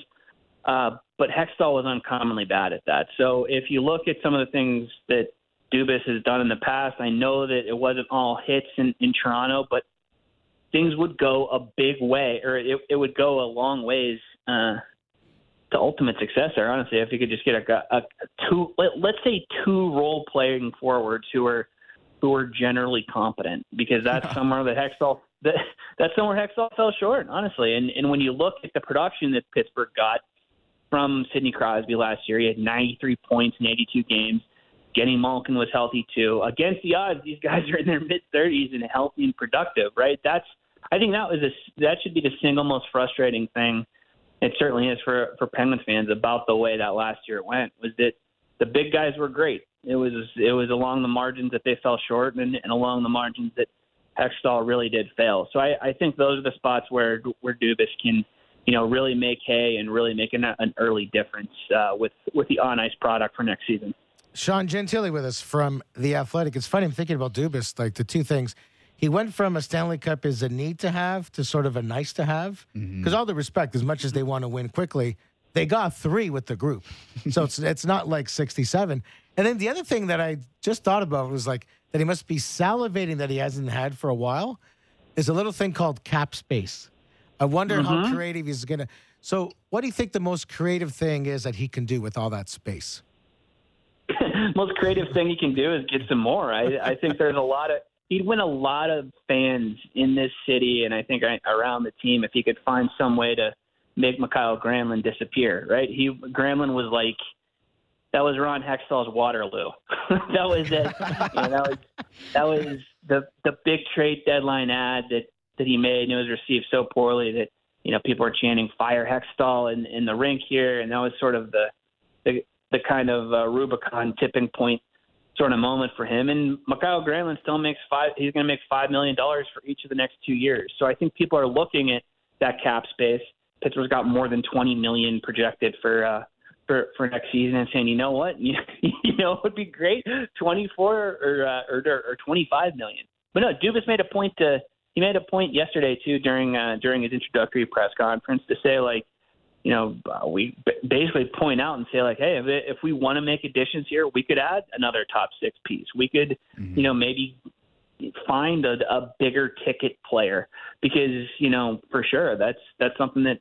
Uh, but Hextall was uncommonly bad at that. So if you look at some of the things that Dubas has done in the past, I know that it wasn't all hits in, in Toronto, but things would go a big way, or it, it would go a long ways uh, to ultimate success there. Honestly, if you could just get a, a, a two, let, let's say two role playing forwards who are who are generally competent, because that's somewhere that Hextall that, that's somewhere Hextall fell short, honestly. And and when you look at the production that Pittsburgh got from Sidney Crosby last year, he had 93 points in 82 games. Geno Malkin was healthy too. Against the odds, these guys are in their mid 30s and healthy and productive, right? That's I think that was a, that should be the single most frustrating thing. It certainly is for for Penguins fans about the way that last year went. Was that the big guys were great. It was it was along the margins that they fell short, and, and along the margins that Hextall really did fail. So I, I think those are the spots where where Dubas can, you know, really make hay and really make an, an early difference uh, with with the on ice product for next season. Sean Gentille with us from the Athletic. It's funny I'm thinking about Dubas. Like the two things, he went from a Stanley Cup is a need to have to sort of a nice to have. Because mm-hmm. all the respect, as much as they want to win quickly, they got three with the group, so it's it's not like 67. And then the other thing that I just thought about was like that he must be salivating that he hasn't had for a while is a little thing called cap space. I wonder mm-hmm. how creative he's going to. So, what do you think the most creative thing is that he can do with all that space? most creative thing he can do is get some more. I, I think there's a lot of he'd win a lot of fans in this city, and I think around the team if he could find some way to make Mikael Granlund disappear. Right? He Granlund was like that was Ron Hextall's Waterloo. that was it. You know, that was that was the the big trade deadline ad that that he made, and it was received so poorly that you know people were chanting "Fire Hextall" in in the rink here, and that was sort of the the, the kind of uh, Rubicon tipping point sort of moment for him. And Mikael Granlund still makes five. He's going to make five million dollars for each of the next two years. So I think people are looking at that cap space. Pittsburgh's got more than 20 million projected for uh, for for next season and saying, you know what, you, you know, it would be great, 24 or, uh, or or 25 million. But no, Dubas made a point to he made a point yesterday too during uh, during his introductory press conference to say like, you know, uh, we basically point out and say like, hey, if, if we want to make additions here, we could add another top six piece. We could, mm-hmm. you know, maybe find a, a bigger ticket player because you know for sure that's that's something that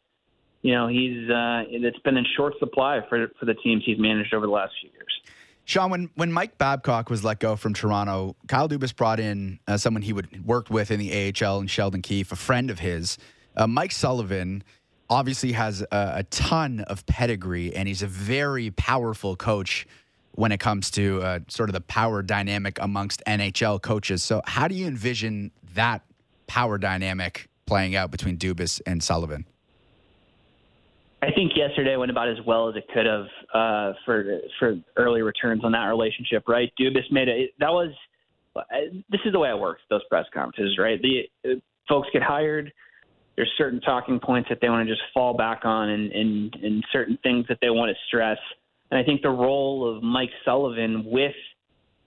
you know, he's uh, it's been in short supply for for the teams he's managed over the last few years. Sean, when, when Mike Babcock was let go from Toronto, Kyle Dubas brought in uh, someone he would worked with in the AHL and Sheldon Keefe, a friend of his. Uh, Mike Sullivan obviously has a, a, ton of pedigree, and he's a very powerful coach when it comes to uh, sort of the power dynamic amongst NHL coaches. So, how do you envision that power dynamic playing out between Dubas and Sullivan? I think yesterday went about as well as it could have uh, for for early returns on that relationship. Right, Dubas made it. That was this is the way it works. Those press conferences, right? The uh, folks get hired. There's certain talking points that they want to just fall back on, and and and certain things that they want to stress. And I think the role of Mike Sullivan with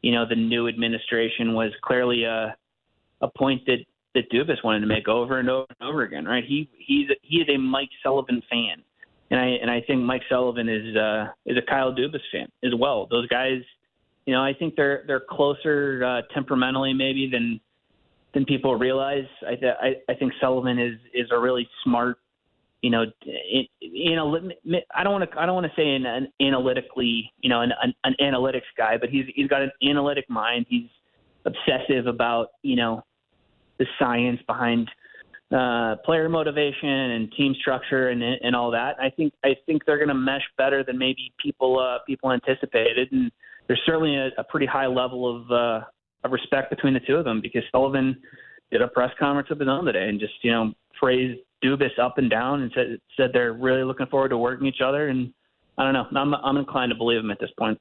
you know the new administration was clearly a a point that that Dubas wanted to make over and over and over again. Right? He he's he is a Mike Sullivan fan and I and I think Mike Sullivan is uh, is a Kyle Dubas fan as well. Those guys, you know, I think they're they're closer uh, temperamentally maybe than than people realize. I, th- I I think Sullivan is is a really smart, you know, you know, I don't want to I don't want to say an, an analytically, you know, an, an, an analytics guy, but he's he's got an analytic mind. He's obsessive about you know the science behind uh, player motivation and team structure and and all that. I think I think they're going to mesh better than maybe people uh, people anticipated, and there's certainly a, a pretty high level of uh, of respect between the two of them because Sullivan did a press conference with them today and just you know praised Dubas up and down and said said they're really looking forward to working each other and I don't know I'm I'm inclined to believe him at this point.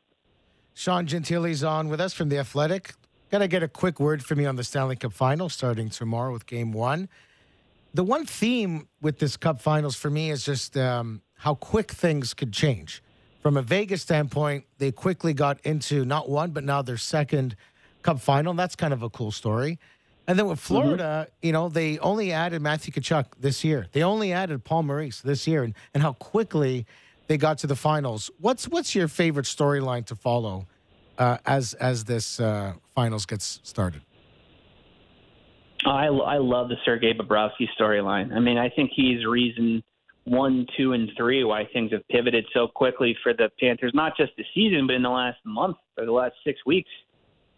Sean Gentille's on with us from the Athletic. Got to get a quick word from you on the Stanley Cup Final starting tomorrow with Game One. The one theme with this Cup Finals for me is just um, how quick things could change. From a Vegas standpoint, they quickly got into not one but now their second Cup Final. That's kind of a cool story. And then with Florida, mm-hmm. you know, they only added Matthew Tkachuk this year. They only added Paul Maurice this year, and, and how quickly they got to the finals. What's what's your favorite storyline to follow uh, as as this uh, finals gets started? Oh, I, I love the Sergei Bobrovsky storyline. I mean, I think he's reason one, two, and three why things have pivoted so quickly for the Panthers, not just the season, but in the last month or the last six weeks.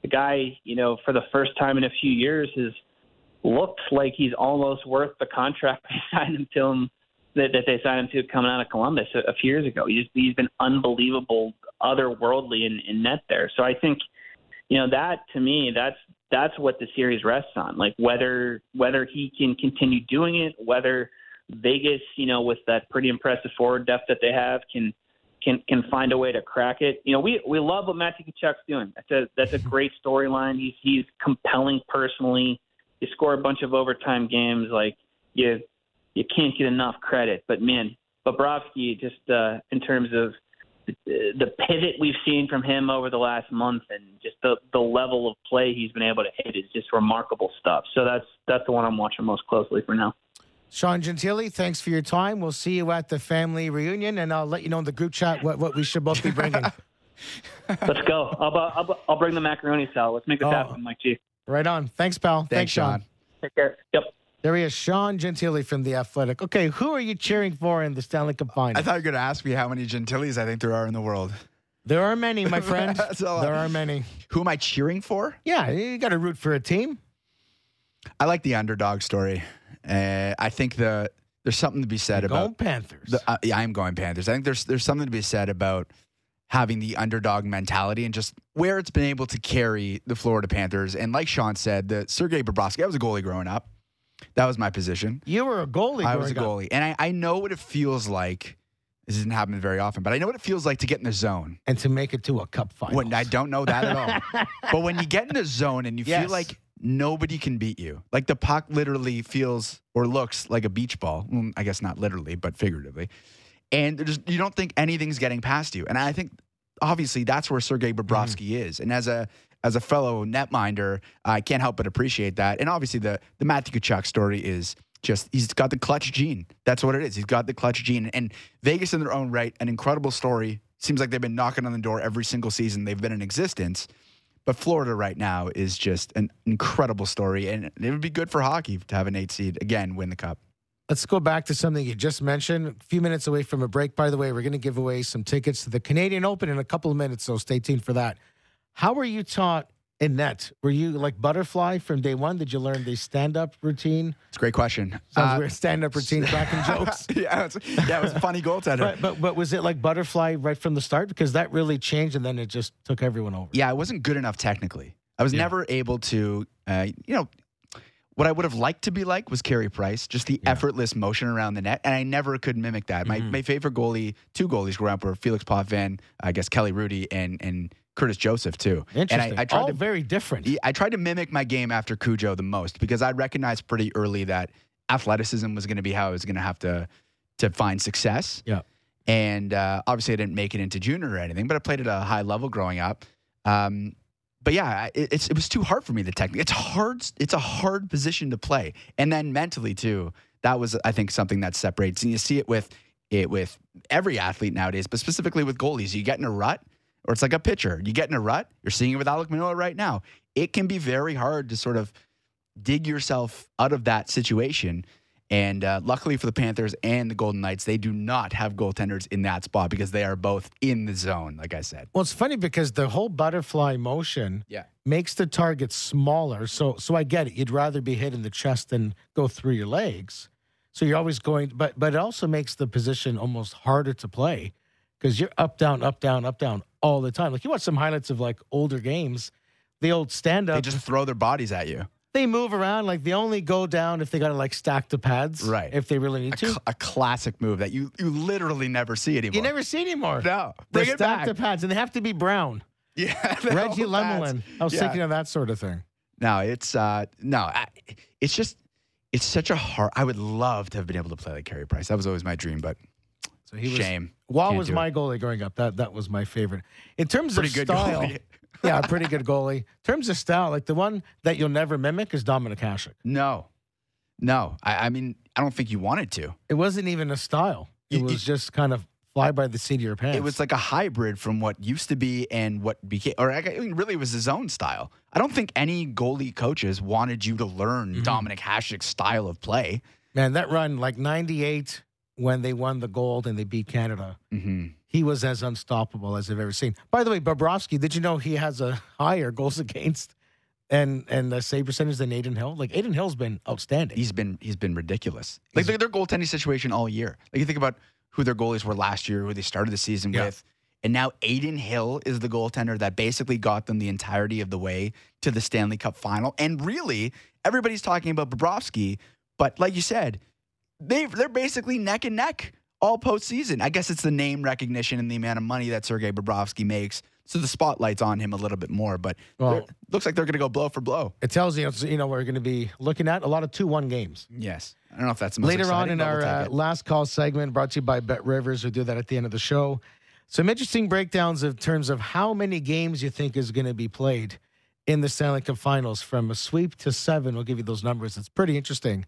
The guy, you know, for the first time in a few years, has looked like he's almost worth the contract they signed him to him that, that they signed him to coming out of Columbus a, a few years ago. He's he's been unbelievable, otherworldly in, in net there. So I think, you know, that to me, that's that's what the series rests on. Like whether whether he can continue doing it, whether Vegas, you know, with that pretty impressive forward depth that they have, can can can find a way to crack it. You know, we we love what Matthew Tkachuk's doing. That's a that's a great storyline. He's he's compelling personally. You score a bunch of overtime games, like you you can't get enough credit. But man, Bobrovsky, just uh, in terms of the pivot we've seen from him over the last month and just the the level of play he's been able to hit is just remarkable stuff. So that's that's the one I'm watching most closely for now. Sean Gentille, thanks for your time. We'll see you at the family reunion, and I'll let you know in the group chat what, what we should both be bringing. Let's go. I'll, I'll, I'll bring the macaroni salad. Let's make this oh, happen, Mike G. Right on. Thanks, pal. Thanks, Thanks Sean. Take care. Yep. There he is, Sean Gentille from The Athletic. Okay, who are you cheering for in the Stanley Cup Final? I thought you were going to ask me how many Gentilles I think there are in the world. There are many, my friend. there are many. Who am I cheering for? Yeah, you got to root for a team. I like the underdog story. Uh, I think the there's something to be said You're about Panthers. The, uh, yeah, I am going Panthers. I think there's there's something to be said about having the underdog mentality and just where it's been able to carry the Florida Panthers. And like Sean said, the Sergei Bobrovsky, I was a goalie growing up. That was my position. You were a goalie. I was a goalie, up. and I, I know what it feels like. This doesn't happen very often, but I know what it feels like to get in the zone and to make it to a cup final. When I don't know that at all, but when you get in the zone and you yes. feel like nobody can beat you, like the puck literally feels or looks like a beach ball. Well, I guess not literally, but figuratively, and just, you don't think anything's getting past you. And I think obviously that's where Sergei Bobrovsky mm. is. And as a as a fellow netminder, I can't help but appreciate that. And obviously, the the Matthew Tkachuk story is just he's got the clutch gene. That's what it is. He's got the clutch gene. And Vegas, in their own right, an incredible story. Seems like they've been knocking on the door every single season they've been in existence. But Florida right now is just an incredible story, and it would be good for hockey to have an eight seed again win the cup. Let's go back to something you just mentioned. A few minutes away from a break, by the way, we're going to give away some tickets to the Canadian Open in a couple of minutes, so stay tuned for that. How were you taught in net? Were you like butterfly from day one? Did you learn the stand up routine? It's a great question. Sounds uh. Stand up routine, cracking jokes. yeah, it's, yeah, it was a funny goaltender. Right, but but was it like butterfly right from the start? Because that really changed, and then it just took everyone over. Yeah, I wasn't good enough technically. I was yeah. never able to, uh, you know, what I would have liked to be like was Carey Price, just the yeah. effortless motion around the net, and I never could mimic that. Mm-hmm. My my favorite goalie, two goalies growing up were Felix Potvin, I guess Kelly Hrudey, and and Curtis Joseph too. Interesting. And I, I tried All to, very different. I tried to mimic my game after Cujo the most because I recognized pretty early that athleticism was going to be how I was going to have to to find success. Yeah. And uh, obviously, I didn't make it into junior or anything, but I played at a high level growing up. Um, but yeah, it, it's it was too hard for me. The technique. It's hard. It's a hard position to play, and then mentally too. That was, I think, something that separates. And you see it with it with every athlete nowadays, but specifically with goalies. You get in a rut or it's like a pitcher. You get in a rut. You're seeing it with Alek Manoah right now. It can be very hard to sort of dig yourself out of that situation. And uh, luckily for the Panthers and the Golden Knights, they do not have goaltenders in that spot because they are both in the zone, like I said. Well, it's funny because the whole butterfly motion Yeah. makes the target smaller. So, so I get it. You'd rather be hit in the chest than go through your legs. So you're always going, but but it also makes the position almost harder to play because you're up, down, up, down, up, down all the time. Like you watch some highlights of like older games, the old stand up. They just throw their bodies at you. they move around. Like they only go down if they got to like stack the pads, Right. If they really need A, to. cl- a classic move that you, you literally never see anymore. you never see anymore. No. They stack back. the pads, and they have to be brown. Yeah. Reggie. Lemelin. I was Yeah. thinking of that sort of thing. No, it's uh no, I, it's just it's such a hard. I would love to have been able to play like Carey Price. That was always my dream, but So he was shame. Wall Can't was my it. goalie growing up. That that was my favorite. In terms Pretty of good style, goalie. yeah, pretty good goalie. In terms of style, like the one that you'll never mimic is Dominic Hasek. No, no. I, I mean, I don't think you wanted to. It wasn't even a style. It You- was you- just kind of fly by the seat of your pants. It was like a hybrid from what used to be and what became, or I mean, really it was his own style. I don't think any goalie coaches wanted you to learn Mm-hmm. Dominic Hasek's style of play. man that run like '98 when they won the gold and they beat Canada. hmm He was as unstoppable as I've ever seen. By the way, Bobrovsky, did you know he has a higher goals against and and the save percentage than Adin Hill? Like Adin Hill's been outstanding. He's been he's been ridiculous. Like look at their goaltending situation all year. Like you think about who their goalies were last year, who they started the season Yeah. with, and now Adin Hill is the goaltender that basically got them the entirety of the way to the Stanley Cup final. And really, everybody's talking about Bobrovsky, but like you said, they they're basically neck and neck all postseason. I guess it's the name recognition and the amount of money that Sergei Bobrovsky makes. So the spotlight's on him a little bit more, but Well- looks like they're going to go blow for blow. It tells you, you know, we're going to be looking at a lot of two-one games. Yes, I don't know if that's the most Later on in our uh, last call segment, brought to you by BetRivers, we do that at the end of the show. Some interesting breakdowns in terms of how many games you think is going to be played in the Stanley Cup Finals, from a sweep to seven. We'll give you those numbers. It's pretty interesting.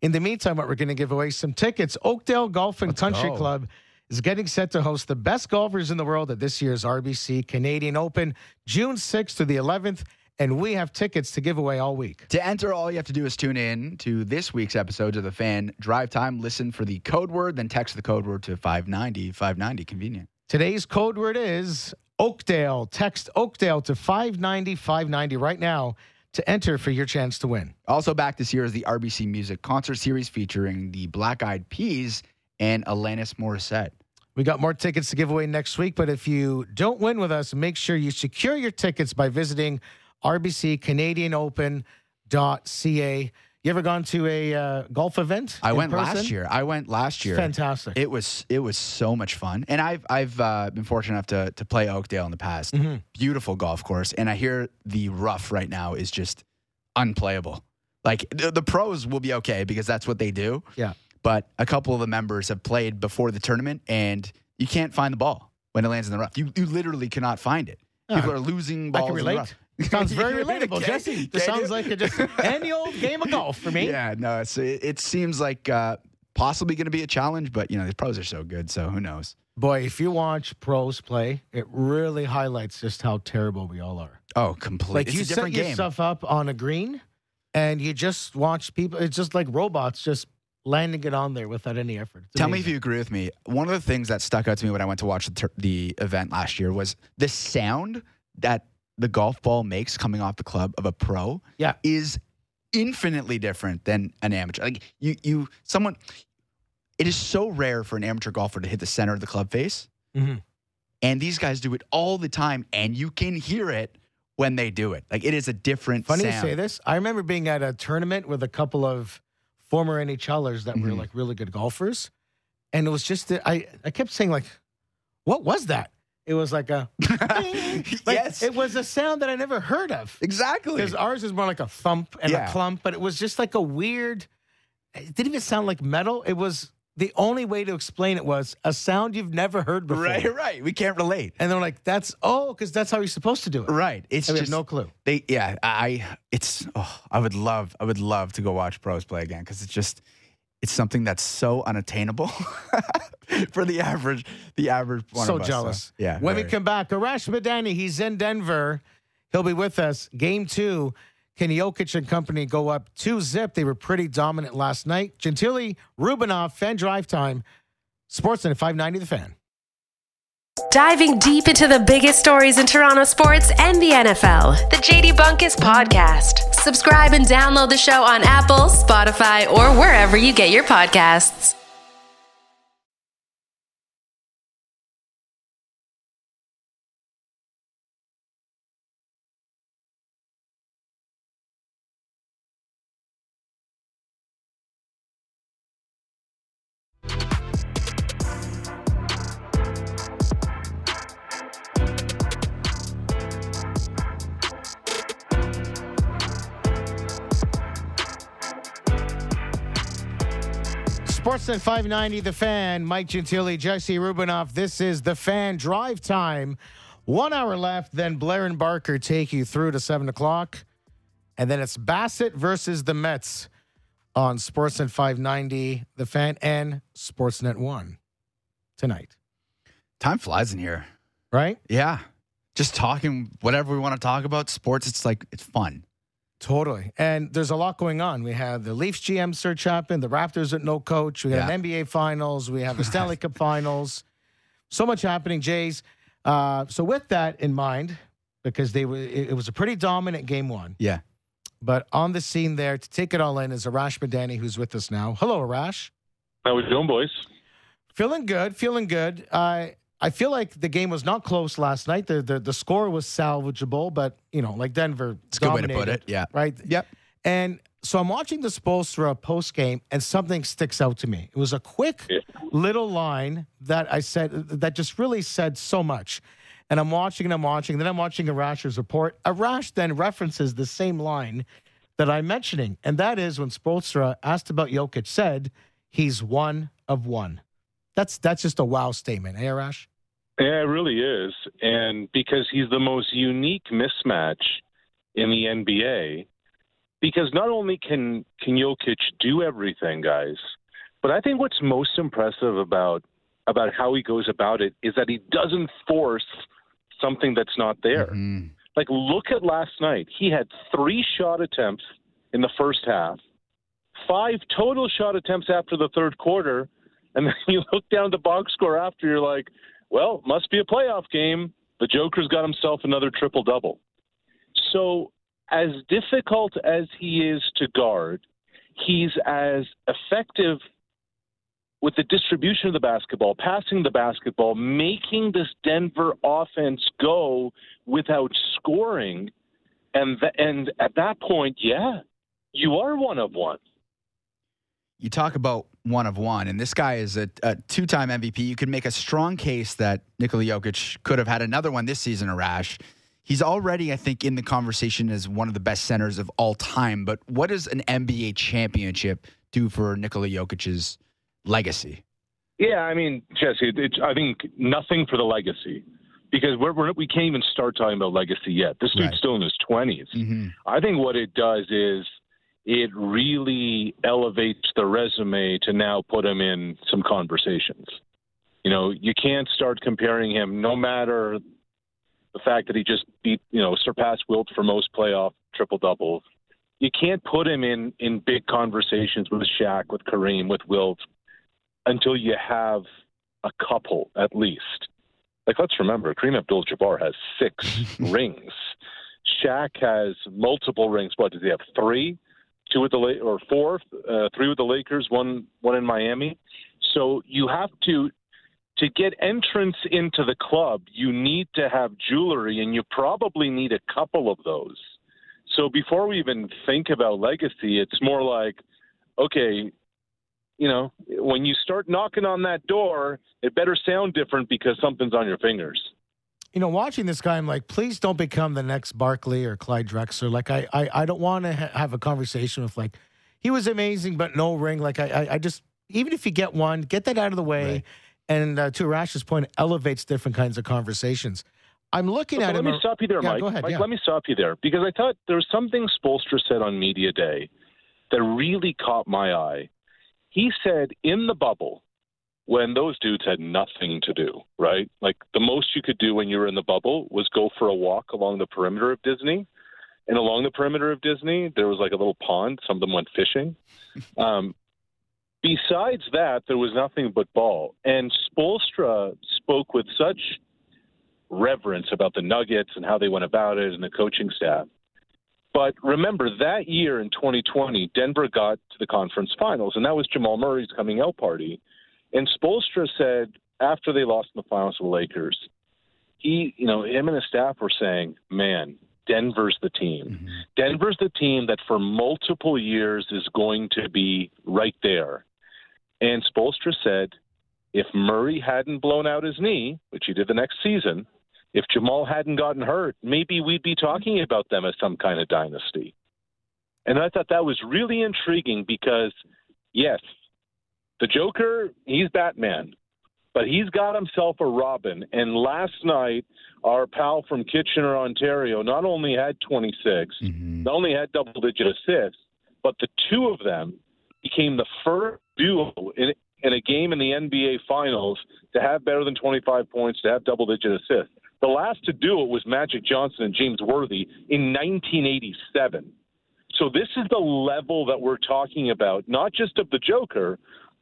In the meantime, what we're going to give away some tickets. Oakdale Golf and Let's Country go. Club is getting set to host the best golfers in the world at this year's RBC Canadian Open, June 6th to the 11th, and we have tickets to give away all week. To enter, all you have to do is tune in to this week's episodes of the Fan Drive Time. Listen for the code word, then text the code word to 590. 590, convenient. Today's code word is Oakdale. Text Oakdale to 590 590 right now to enter for your chance to win. Also back this year is the RBC Music Concert Series featuring the Black Eyed Peas and Alanis Morissette. We got more tickets to give away next week, but if you don't win with us, make sure you secure your tickets by visiting rbccanadianopen.ca. You ever gone to a uh, golf event? I went person? last year. I went last year. Fantastic. It was it was so much fun, and I've I've uh, been fortunate enough to to play Oakdale in the past. Mm-hmm. Beautiful golf course, and I hear the rough right now is just unplayable. Like the, the pros will be okay because that's what they do. Yeah. But a couple of the members have played before the tournament, and you can't find the ball when it lands in the rough. You you literally cannot find it. People are losing I balls. can in the relate. Sounds very relatable, Jesse. This sounds like a just any old game of golf for me. Yeah, no, it's, it, it seems like uh, possibly going to be a challenge, but you know the pros are so good, so who knows? Boy, if you watch pros play, it really highlights just how terrible we all are. Oh, completely. Like it's you set game. yourself up on a green, and you just watch people. It's just like robots just landing it on there without any effort. It's Tell me if you agree with me. One of the things that stuck out to me when I went to watch the, tur- the event last year was the sound that the golf ball makes coming off the club of a pro. Yeah. is infinitely different than an amateur. Like you, you, someone. It is so rare for an amateur golfer to hit the center of the club face, Mhm. and these guys do it all the time, and you can hear it when they do it. Like it is a different. Funny you say this. I remember being at a tournament with a couple of former NHLers that were Mhm. like really good golfers, and it was just that I I kept saying like, "What was that?" It was like a like, yes, It was a sound that I never heard of. exactly. Because ours is more like a thump and Yeah. a clump, but it was just like a weird. It didn't even sound like metal. It was the only way to explain it was a sound you've never heard before. Right, right. We can't relate. And they're like, "That's oh, because that's how you're supposed to do it." Right. It's have just no clue. They yeah, I it's oh, I would love I would love to go watch pros play again cuz it's just it's something that's so unattainable for the average the average one so of us, jealous. yeah. When we come back, Arash Madani, he's in Denver. He'll be with us. Game two. Can Jokic and company go up two zip? They were pretty dominant last night. Gentile, Rubinoff, fan drive time. Sportsnet 590 The Fan. Diving deep into the biggest stories in Toronto sports and the NFL. The JD Bunkis Podcast. Subscribe and download the show on Apple, Spotify, or wherever you get your podcasts. Sportsnet 590, The Fan, Mike Gentile, Jesse Rubinoff. This is The Fan Drive Time. One hour left, then Blair and Barker take you through to 7 o'clock. And then it's Bassitt versus the Mets on Sportsnet 590, The Fan, and Sportsnet 1 tonight. Time flies in here. Right? Yeah. Just talking whatever we want to talk about. Sports, it's like, it's fun. Totally. And there's a lot going on. We have the Leafs GM search happen, the Raptors at no coach, we have Yeah. an NBA finals, we have the Stanley Cup finals. So much happening, Jays. Uh, so with that in mind, because they were it, it was a pretty dominant game one. Yeah. But on the scene there to take it all in is Arash Madani, who's with us now. Hello, Arash. How are we doing, boys? Feeling good, feeling good. I I feel like the game was not close last night. The the, the score was salvageable, but you know, like Denver, It's a good way to put it. Yeah. Right. Yep. And so I'm watching the Spoelstra post game, and something sticks out to me. It was a quick Yeah. little line that I said that just really said so much. And I'm watching and I'm watching. Then I'm watching Arash's report. Arash then references the same line that I'm mentioning, and that is when Spoelstra asked about Jokic, said he's one of one. That's that's just a wow statement, eh, Arash? Yeah, it really is. And because he's the most unique mismatch in the NBA, because not only can can Jokic do everything, guys, but I think what's most impressive about about how he goes about it is that he doesn't force something that's not there. Mhm. Like look at last night. He had 3 shot attempts in the first half. 5 total shot attempts after the third quarter, and then you look down the box score after you're like, well, must be a playoff game. The Joker's got himself another triple double. So, as difficult as he is to guard, he's as effective with the distribution of the basketball, passing the basketball, making this Denver offense go without scoring. And and at that point, yeah, you are one of one. You talk about one of one, and this guy is a, a two time MVP. You could make a strong case that Nikola Jokic could have had another one this season, Arash. He's already, I think, in the conversation as one of the best centers of all time. But what does an NBA championship do for Nikola Jokic's legacy? Yeah, I mean, Jesse, it, I think nothing for the legacy because we're, we're, we can't even start talking about legacy yet. This dude's Right. still in his 20s. Mm-hmm. I think what it does is it really elevates the resume to now put him in some conversations. You know, you can't start comparing him, no matter the fact that he just beat, you know, surpassed Wilt for most playoff triple doubles. You can't put him in in big conversations with Shaq, with Kareem, with Wilt until you have a couple at least. Like, let's remember, Kareem Abdul-Jabbar has six rings. Shaq has multiple rings. What does he have? Three, two with the La- or four, uh, three with the Lakers, one one in Miami. So you have to to get entrance into the club. You need to have jewelry, and you probably need a couple of those. So before we even think about legacy, it's more like, okay, you know, when you start knocking on that door, it better sound different because something's on your fingers. You know, watching this guy, I'm like, please don't become the next Barkley or Clyde Drexler. Like, I, I, I don't want to ha- have a conversation with like, he was amazing, but no ring. Like, I, I, I just, even if you get one, get that out of the way. Right. And uh, to Rash's point, elevates different kinds of conversations. I'm looking But at let him. Let me stop you there, Yeah, Mike. ahead, Mike, yeah. Let me stop you there because I thought there was something Spoelstra said on media day that really caught my eye. He said in the bubble when those dudes had nothing to do, right? Like the most you could do when you were in the bubble was go for a walk along the perimeter of Disney. And along the perimeter of Disney, there was like a little pond. Some of them went fishing. Um, besides that, there was nothing but ball. And Spoelstra spoke with such reverence about the Nuggets and how they went about it and the coaching staff. But remember, that year in 2020, Denver got to the conference finals, and that was Jamal Murray's coming out party. And Spoelstra said after they lost in the finals to the Lakers, he, you know, him and his staff were saying, man, Denver's the team. Mm-hmm. Denver's the team that for multiple years is going to be right there. And Spoelstra said, if Murray hadn't blown out his knee, which he did the next season, if Jamal hadn't gotten hurt, maybe we'd be talking about them as some kind of dynasty. And I thought that was really intriguing because, yes, the Joker, he's Batman, but he's got himself a Robin. And last night, our pal from Kitchener, Ontario, not only had 26, mm-hmm. not only had double digit assists, but the two of them became the first duo in, in a game in the NBA Finals to have better than 25 points, to have double digit assists. The last to do it was Magic Johnson and James Worthy in 1987. So this is the level that we're talking about, not just of the Joker,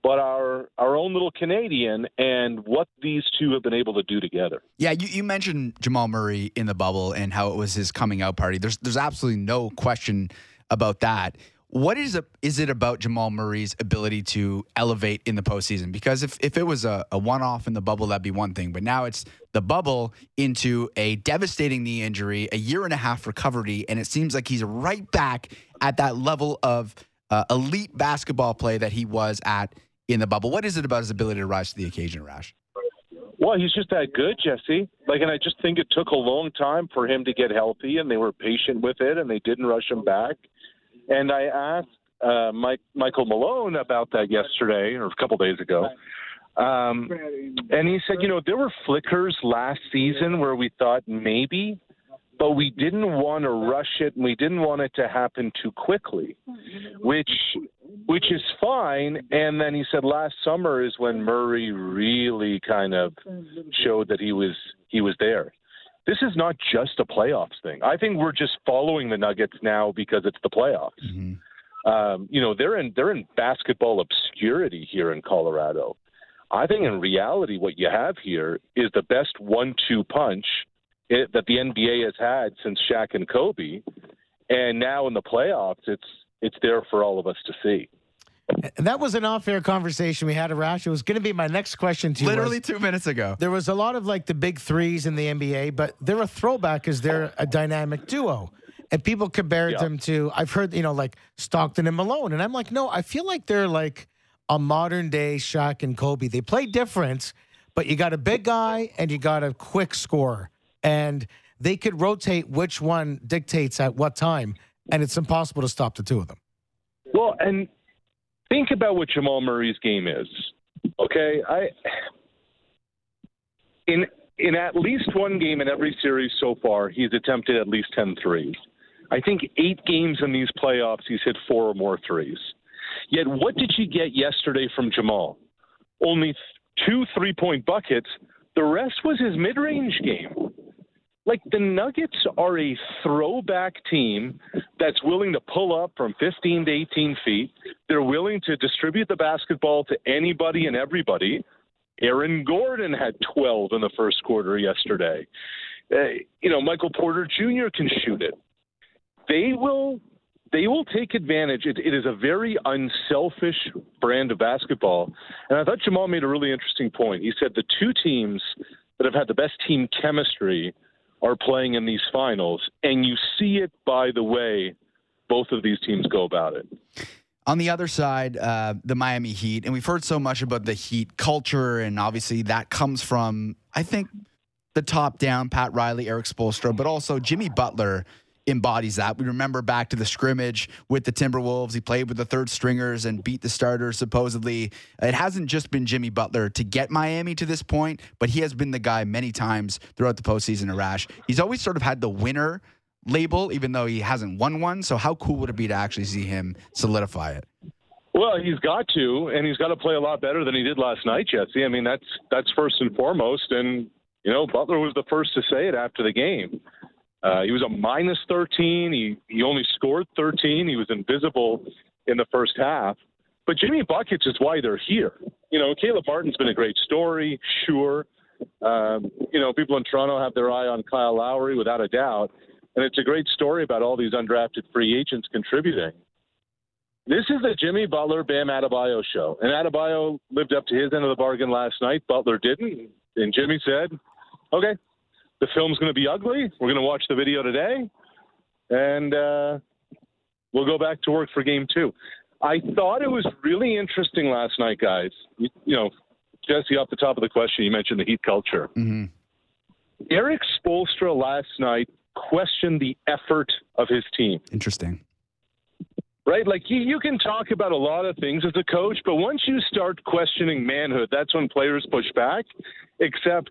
but our our own little Canadian and what these two have been able to do together. Yeah, you, you mentioned Jamal Murray in the bubble and how it was his coming out party. There's there's absolutely no question about that. What is, a, is it about Jamal Murray's ability to elevate in the postseason? Because if, if it was a, a one off in the bubble, that'd be one thing. But now it's the bubble into a devastating knee injury, a year and a half recovery, and it seems like he's right back at that level of uh, elite basketball play that he was at in the bubble. What is it about his ability to rise to the occasion, Rash? Well, he's just that good, Jesse. Like, and I just think it took a long time for him to get healthy, and they were patient with it, and they didn't rush him back. And I asked uh, Mike, Michael Malone about that yesterday or a couple days ago. Um, and he said, you know, there were flickers last season where we thought maybe, but we didn't want to rush it and we didn't want it to happen too quickly, which which is fine. And then he said last summer is when Murray really kind of showed that he was he was there this is not just a playoffs thing. I think we're just following the Nuggets now because it's the playoffs. Mm-hmm. Um, you know, they're in they're in basketball obscurity here in Colorado. I think in reality, what you have here is the best one-two punch it, that the NBA has had since Shaq and Kobe, and now in the playoffs, it's it's there for all of us to see. And that was an off-air conversation we had, Arash. It was going to be my next question to you. Literally was, two minutes ago. There was a lot of like the big threes in the NBA, but they're a throwback because they're a dynamic duo. And people compared yeah. them to, I've heard, you know, like Stockton and Malone. And I'm like, no, I feel like they're like a modern day Shaq and Kobe. They play different, but you got a big guy and you got a quick scorer. And they could rotate which one dictates at what time. And it's impossible to stop the two of them. Well, and think about what Jamal Murray's game is. Okay, I in in at least one game in every series so far, he's attempted at least 10 threes. I think eight games in these playoffs, he's hit four or more threes. Yet, what did you get yesterday from Jamal? Only two three point buckets. The rest was his mid range game like the Nuggets are a throwback team that's willing to pull up from 15 to 18 feet. They're willing to distribute the basketball to anybody and everybody. Aaron Gordon had 12 in the first quarter yesterday. Uh, you know, Michael Porter Jr. can shoot it. They will they will take advantage. It, it is a very unselfish brand of basketball. And I thought Jamal made a really interesting point. He said the two teams that have had the best team chemistry – are playing in these finals. And you see it by the way both of these teams go about it. On the other side, uh, the Miami Heat, and we've heard so much about the Heat culture, and obviously that comes from, I think, the top down, Pat Riley, Erik Spoelstra, but also Jimmy Butler embodies that. We remember back to the scrimmage with the Timberwolves. He played with the third stringers and beat the starters, supposedly. It hasn't just been Jimmy Butler to get Miami to this point, but he has been the guy many times throughout the postseason, Arash. He's always sort of had the winner label, even though he hasn't won one. So, how cool would it be to actually see him solidify it? Well, he's got to, and he's got to play a lot better than he did last night, Jesse. I mean, that's that's first and foremost. And you know, Butler was the first to say it after the game Uh, he was a minus 13. He he only scored 13. He was invisible in the first half. But Jimmy buckets is why they're here. You know, Caleb Martin's been a great story, sure. Um, you know, people in Toronto have their eye on Kyle Lowry without a doubt, and it's a great story about all these undrafted free agents contributing. This is the Jimmy Butler Bam Adebayo show, and Adebayo lived up to his end of the bargain last night. Butler didn't, and Jimmy said, "Okay, the film's going to be ugly. We're going to watch the video today, and uh, we'll go back to work for game two. I thought it was really interesting last night, guys. You, you know, Jesse, off the top of the question, you mentioned the heat culture. Mm-hmm. Erik Spoelstra last night questioned the effort of his team. Interesting. Right? Like you, you can talk about a lot of things as a coach, but once you start questioning manhood, that's when players push back. Except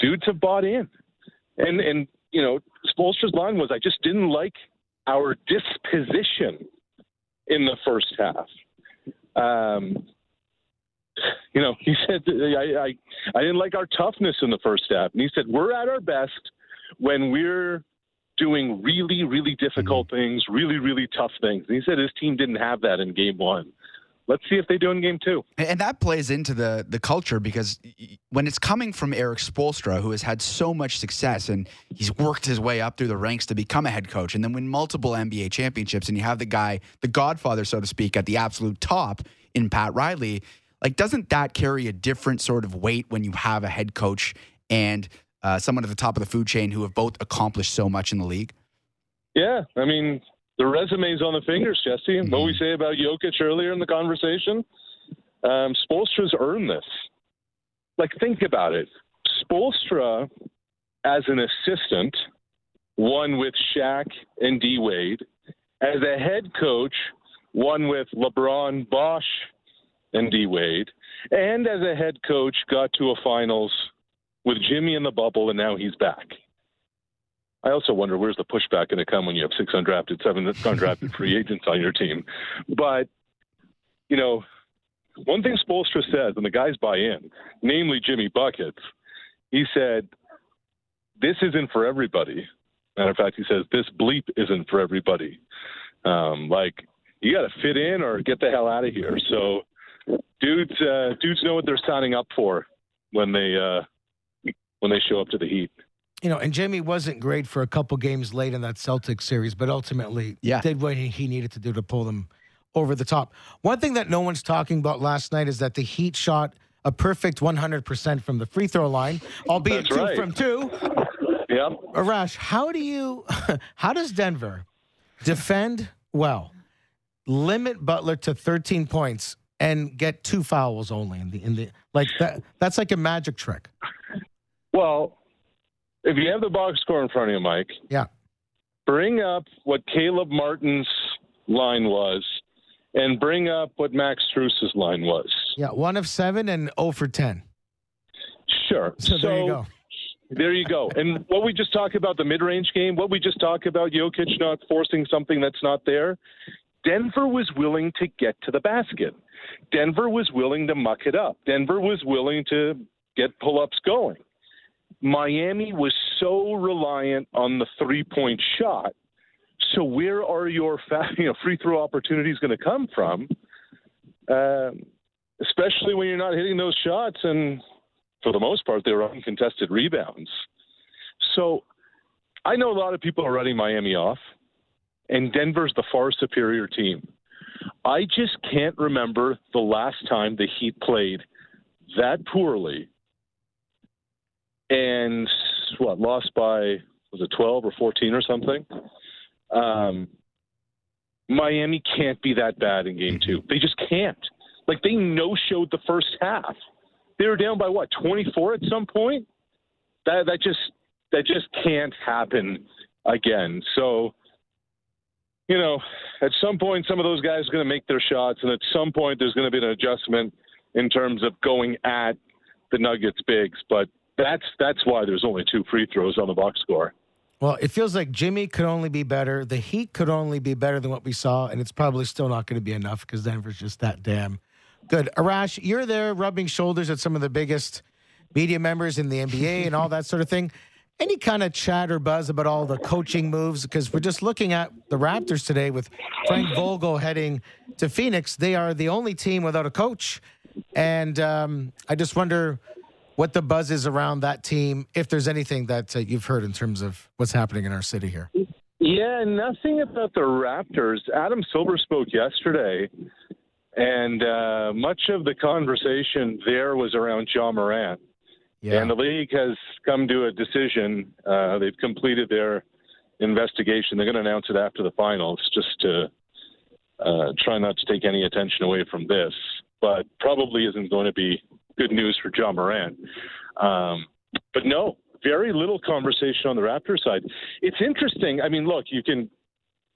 dudes have bought in. And and you know, Spoelstra's line was I just didn't like our disposition in the first half. Um, you know, he said I, I I didn't like our toughness in the first half, and he said we're at our best when we're doing really really difficult Mm-hmm. things, really really tough things. And he said his team didn't have that in game one. Let's see if they do in game two. And- that plays into the the culture because when it's coming from Erik Spoelstra, who has had so much success and he's worked his way up through the ranks to become a head coach and then win multiple NBA championships, and you have the guy, the godfather, so to speak, at the absolute top in Pat Riley. Like, doesn't that carry a different sort of weight when you have a head coach and uh, someone at the top of the food chain who have both accomplished so much in the league? Yeah, I mean the resume's on the fingers, Jesse. What we say about Jokic earlier in the conversation, um, Spoelstra's earned this. Like, think about it. Spoelstra, as an assistant, won with Shaq and D Wade. As a head coach, won with LeBron, Bosh, and D Wade. And as a head coach, got to a finals with Jimmy in the bubble, and now he's back. I also wonder where's the pushback going to come when you have six undrafted, seven undrafted free agents on your team. But, you know, one thing Spoelstra says, and the guys buy in, namely Jimmy Buckets, he said, this isn't for everybody. Matter of fact, he says, this bleep isn't for everybody. Um, like, you got to fit in or get the hell out of here. So, dudes, uh, dudes know what they're signing up for when they uh, when they show up to the Heat. You know, and Jimmy wasn't great for a couple games late in that Celtics series, but ultimately Yeah. did what he- he needed to do to pull them over the top. One thing that no one's talking about last night is that the Heat shot a perfect 100% from the free throw line, albeit That's two right. from two. Yep. Arash, how do you, how does Denver defend well, limit Butler to 13 points, and get two fouls only in the in the like that? That's like a magic trick. Well, if you have the box score in front of you, Mike, Yeah. bring up what Caleb Martin's line was and bring up what Max Strus's line was. Yeah, one of seven and 0 for 10. Sure. So, there you go. There you go. And what we just talked about the mid-range game, what we just talked about Jokic not forcing something that's not there. Denver was willing to get to the basket. Denver was willing to muck it up. Denver was willing to get pull-ups going. Miami was so reliant on the three-point shot. So where are your you know, free throw opportunities going to come from? Um, especially when you're not hitting those shots and for the most part, they were uncontested rebounds. So I know a lot of people are writing Miami off, and Denver's the far superior team. I just can't remember the last time the Heat played that poorly and what lost by was it 12 or 14 or something. Um, Miami can't be that bad in game two. They just can't. Like they no showed the first half they were down by what 24 at some point that that just that just can't happen again so you know at some point some of those guys are going to make their shots and at some point there's going to be an adjustment in terms of going at the nuggets bigs but that's that's why there's only two free throws on the box score Well, it feels like Jimmy could only be better. The Heat could only be better than what we saw, and it's probably still not going to be enough because Denver's just that damn good. Arash, you're there rubbing shoulders at some of the biggest media members in the NBA and all that sort of thing. any kind of chat or buzz about all the coaching moves? Because we're just looking at the Raptors today with Frank Vogel heading to Phoenix. They are the only team without a coach. And um, I just wonder what the buzz is around that team, if there's anything that uh, you've heard in terms of what's happening in our city here. Yeah, nothing about the Raptors. Adam Silver spoke yesterday, and uh, much of the conversation there was around Ja Morant. Yeah. And the league has come to a decision. Uh, they've completed their investigation. They're going to announce it after the finals, just to uh, try not to take any attention away from this. But probably isn't going to be good news for Ja Morant. Um, but no, very little conversation on the Raptors side. It's interesting. I mean, look, you can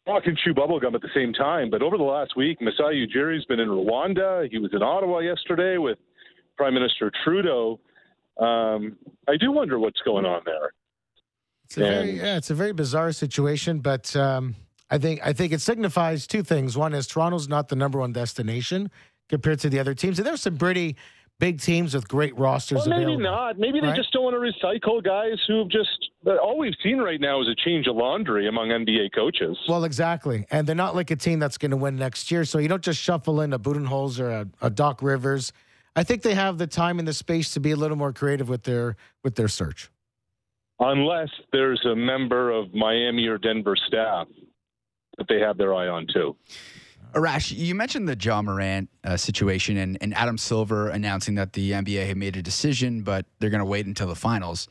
walk and chew bubblegum at the same time, but over the last week, Masai Ujiri's been in Rwanda. He was in Ottawa yesterday with Prime Minister Trudeau. Um, I do wonder what's going on there. It's a very, yeah, it's a very bizarre situation, but um, I think I think it signifies two things. One is Toronto's not the number one destination compared to the other teams, and there's some pretty big teams with great rosters. Well, maybe available. not. Maybe they Right. just don't want to recycle guys who've just. All we've seen right now is a change of laundry among NBA coaches. Well, exactly, and they're not like a team that's going to win next year. So you don't just shuffle in a Budenholzer or a, a Doc Rivers. I think they have the time and the space to be a little more creative with their with their search. Unless there's a member of Miami or Denver staff that they have their eye on too. Arash, you mentioned the Ja Morant uh, situation and, and Adam Silver announcing that the NBA had made a decision, but they're going to wait until the finals.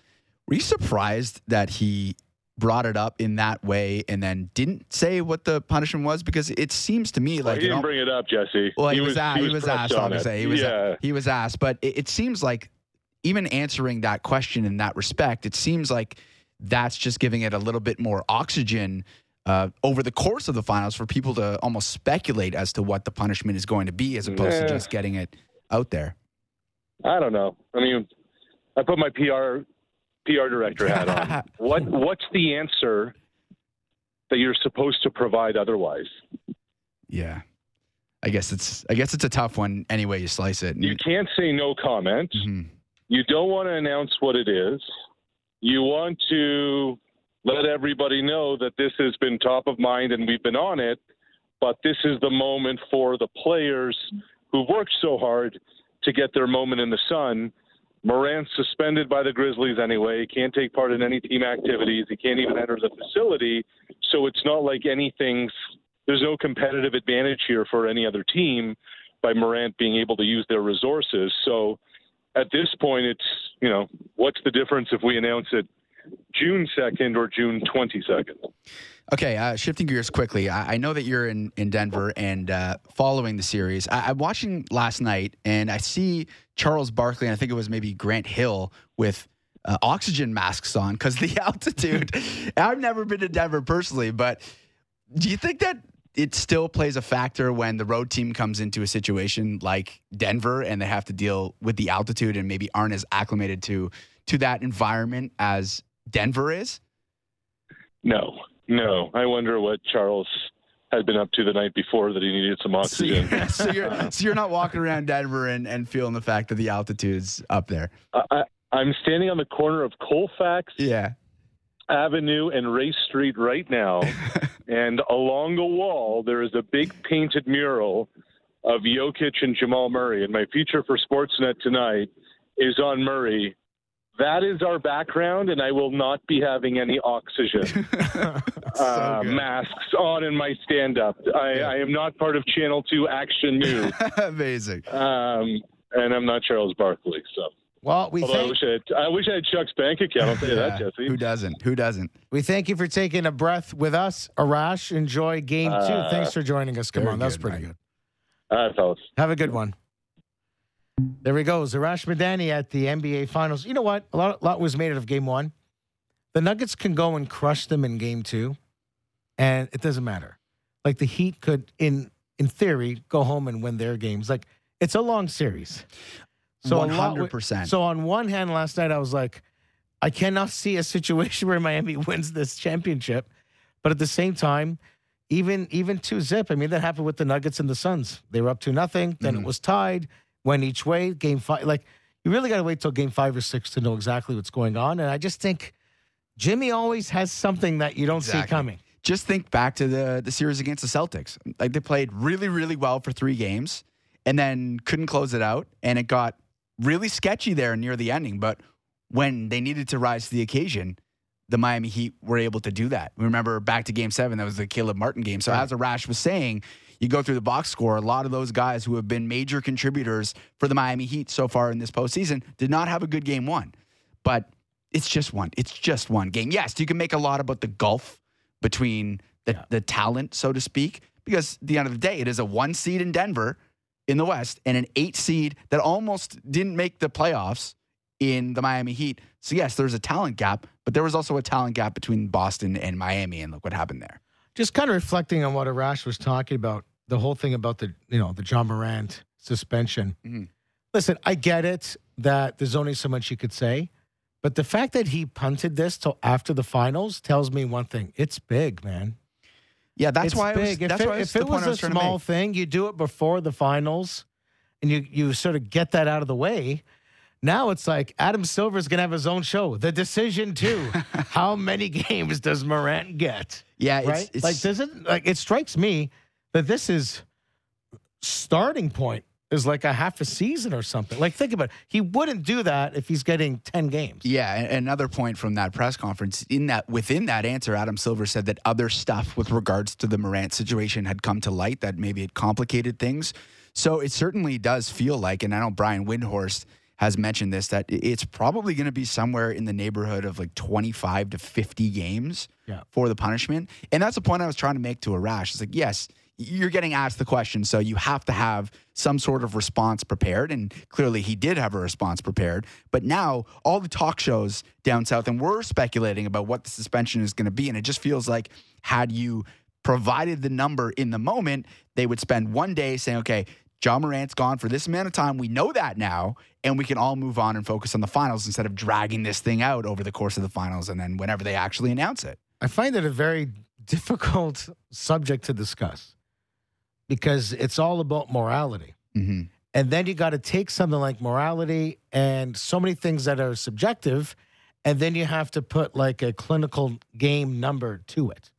Were you surprised that he brought it up in that way and then didn't say what the punishment was? Because it seems to me Well, like he it didn't bring it up, Jesse. well, he, was, a- he was, pressed asked. Obviously, he was yeah. he was asked, but it, it seems like even answering that question in that respect, it seems like that's just giving it a little bit more oxygen uh, over the course of the finals for people to almost speculate as to what the punishment is going to be, as opposed to just getting it out there. I don't know. I mean, I put my PR PR director hat on. what What's the answer that you're supposed to provide otherwise? Yeah, I guess it's I guess it's a tough one. Any way you slice it. You can't say no comment. Mhm. You don't want to announce what it is. You want to let everybody know that this has been top of mind and we've been on it, but this is the moment for the players who've worked so hard to get their moment in the sun. Morant's suspended by the Grizzlies anyway. He can't take part in any team activities. He can't even enter the facility. So it's not like anything's, there's no competitive advantage here for any other team by Morant being able to use their resources. So at this point, it's, you know, what's the difference if we announce it June 2nd or June 22nd? Okay, uh, shifting gears quickly. I, I know that you're in, in Denver and uh, following the series. I, I'm watching last night and I see Charles Barkley, and I think it was maybe Grant Hill with uh, oxygen masks on because the altitude. I've never been to Denver personally, but do you think that it still plays a factor when the road team comes into a situation like Denver and they have to deal with the altitude and maybe aren't as acclimated to to that environment as Denver is? No, no. I wonder what Charles had been up to the night before that he needed some So oxygen. you're, so you're so you're not walking around Denver and, and feeling the fact that the altitude's up there. I, I, I'm standing on the corner of Colfax Yeah. Avenue and Race Street right now, and along the wall there is a big painted mural of Jokic and Jamal Murray. And my feature for Sportsnet tonight is on Murray. That is our background, and I will not be having any oxygen uh, masks on in my stand-up. I, I am not part of Channel Two Action News, Amazing. um, and I'm not Charles Barkley. So, Well, we although I wish I, had, I wish I had Chuck's bank account. I'll tell you that, Yeah. Jesse. Who doesn't? Who doesn't? we thank you for taking a breath with us, Arash. Enjoy game two. Uh, Thanks for joining us. Come on, that's pretty good. All right, fellas. Have a good one. There he goes, Arash Madani at the NBA Finals. You know what? A lot, lot was made out of Game One. The Nuggets can go and crush them in Game Two, and it doesn't matter. Like the Heat could, in in theory, go home and win their games. Like it's a long series. a lot 100%. So on one hand, last night I was like, I cannot see a situation where Miami wins this championship, but at the same time, even even two zip. I mean, that happened with the Nuggets and the Suns. They were up to nothing. Then it was tied. Went each way. Game five. Like you really got to wait till game five or six to know exactly what's going on. And I just think Jimmy always has something that you don't see coming. just think back to the the series against the Celtics. Like they played really, really well for three games and then couldn't close it out. And it got really sketchy there near the ending. But when they needed to rise to the occasion, the Miami Heat were able to do that. Remember back to game seven, that was the Caleb Martin game. So as Arash was saying, you go through the box score, a lot of those guys who have been major contributors for the Miami Heat so far in this postseason did not have a good game one. But it's just one. It's just one game. Yes, you can make a lot about the gulf between the, the talent, so to speak, because at the end of the day, it is a one seed in Denver in the West and an eight seed that almost didn't make the playoffs in the Miami Heat. So, yes, there's a talent gap, but there was also a talent gap between Boston and Miami, and look what happened there. Just kind of reflecting on what Arash was talking about, the whole thing about the you know the Ja Morant suspension. Mhm. Listen, I get it that there's only so much you could say, but the fact that he punted this till after the finals tells me one thing: it's big, man. Yeah, that's it's why it was, big. if it, if it was was to small thing, you do it before the finals, and you you sort of get that out of the way. Now it's like Adam Silver's gonna have his own show. The decision too. How many games does Morant get? Yeah, right? it's like does it like it strikes me that this is starting point is like a half a season or something. Like think about it. He wouldn't do that if he's getting 10 games. Yeah, another point from that press conference in that within that answer, Adam Silver said that other stuff with regards to the Morant situation had come to light that maybe it complicated things. So it certainly does feel like, and I know Brian Windhorst has mentioned this, that it's probably going to be somewhere in the neighborhood of like 25 to 50 games Yeah. for the punishment. And that's the point I was trying to make to Arash. It's like, yes, you're getting asked the question, so you have to have some sort of response prepared. And clearly, he did have a response prepared. But now, all the talk shows down south, and we're speculating about what the suspension is going to be. And it just feels like, had you provided the number in the moment, they would spend one day saying, okay, Ja Morant's gone for this amount of time. We know that now, and we can all move on and focus on the finals instead of dragging this thing out over the course of the finals and then whenever they actually announce it. I find it a very difficult subject to discuss because it's all about morality. Mm-hmm. And then you got to take something like morality and so many things that are subjective, and then you have to put like a clinical game number to it.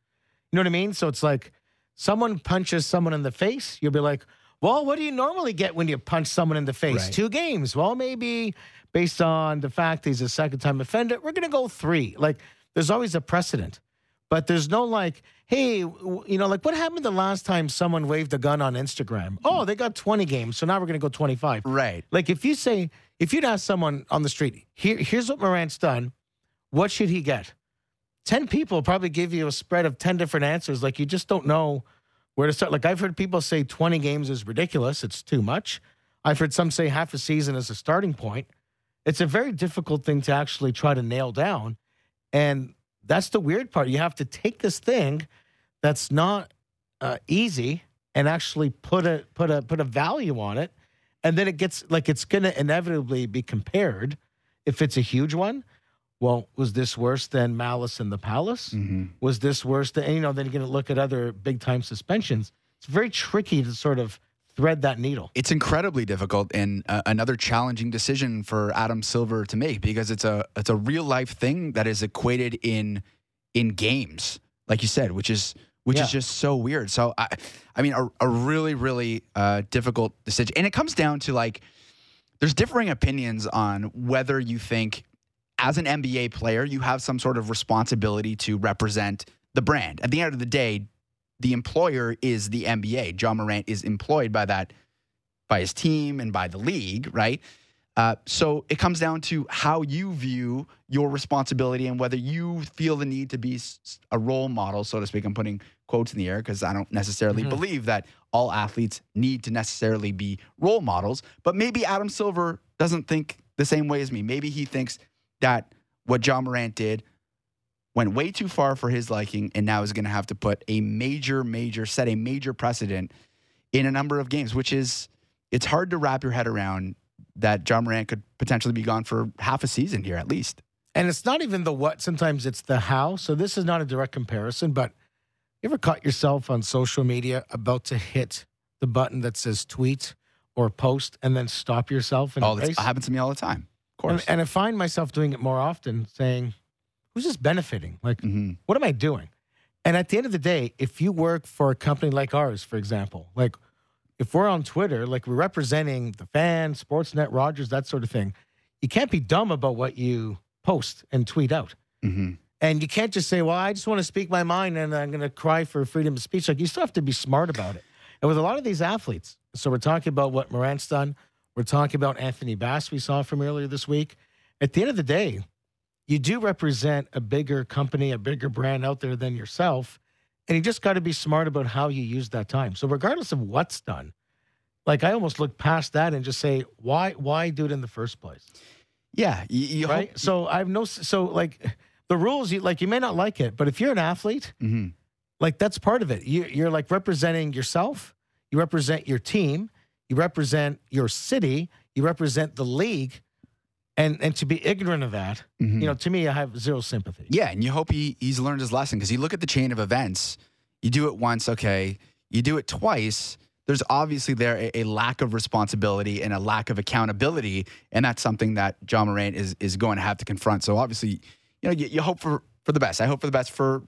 You know what I mean? So it's like someone punches someone in the face, you'll be like, well, what do you normally get when you punch someone in the face? Right. Two games. Well, maybe based on the fact he's a second time offender, we're going to go three. Like there's always a precedent. But there's no like, hey, you know, like what happened the last time someone waved a gun on Instagram? Oh, they got 20 games, so now we're going to go 25. Right. Like if you say, if you'd ask someone on the street, here, here's what Morant's done, what should he get? 10 people probably give you a spread of 10 different answers. Like you just don't know where to start. Like I've heard people say 20 games is ridiculous, it's too much. I've heard some say half a season is a starting point. It's a very difficult thing to actually try to nail down. And that's the weird part. You have to take this thing that's not uh, easy and actually put a put a put a value on it, and then it gets like it's going to inevitably be compared. If it's a huge one, well, was this worse than Malice in the Palace? Mm-hmm. Was this worse than you know? Then you're going to look at other big time suspensions. It's very tricky to sort of thread that needle. It's incredibly difficult and uh, another challenging decision for Adam Silver to make because it's a it's a real life thing that is equated in in games, like you said, which is which Yeah. is just so weird. So I, I mean, a, a really really uh, difficult decision, and it comes down to like there's differing opinions on whether you think as an NBA player you have some sort of responsibility to represent the brand. At the end of the day, the employer is the NBA. Ja Morant is employed by that by his team and by the league, right? Uh, so it comes down to how you view your responsibility and whether you feel the need to be a role model, so to speak. I'm putting quotes in the air because I don't necessarily Mhm. believe that all athletes need to necessarily be role models. But maybe Adam Silver doesn't think the same way as me. Maybe he thinks that what Ja Morant did went way too far for his liking and now is going to have to put a major, major, set a major precedent in a number of games, which is, it's hard to wrap your head around that Ja Morant could potentially be gone for half a season here at least. And it's not even the what, sometimes it's the how. So this is not a direct comparison, but you ever caught yourself on social media about to hit the button that says tweet or post and then stop yourself and All this happens to me all the time. Of And, and I find myself doing it more often, saying, who's this benefiting? Like, hmm what am I doing? And at the end of the day, if you work for a company like ours, for example, like if we're on Twitter, like we're representing the fan, Sportsnet, Rogers, that sort of thing, you can't be dumb about what you post and tweet out. hmm And you can't just say, well, I just want to speak my mind and I'm going to cry for freedom of speech. Like, you still have to be smart about it. And with a lot of these athletes, so we're talking about what Morant's done. We're talking about Anthony Bass, we saw from earlier this week. At the end of the day, you do represent a bigger company, a bigger brand out there than yourself. And you just got to be smart about how you use that time. So, regardless of what's done, like I almost look past that and just say, why, why do it in the first place? Yeah, you, you right? hope- So I've no so like the rules. You like you may not like it, but if you're an athlete, Mhm. like that's part of it. You, you're like representing yourself. You represent your team. You represent your city. You represent the league. And and to be ignorant of that, Mhm. you know, to me, I have zero sympathy. Yeah, and you hope he, he's learned his lesson because you look at the chain of events. You do it once, okay. You do it twice. There's obviously there a, a lack of responsibility and a lack of accountability, and that's something that Ja Morant is is going to have to confront. So obviously, you know, you, you hope for for the best. I hope for the best for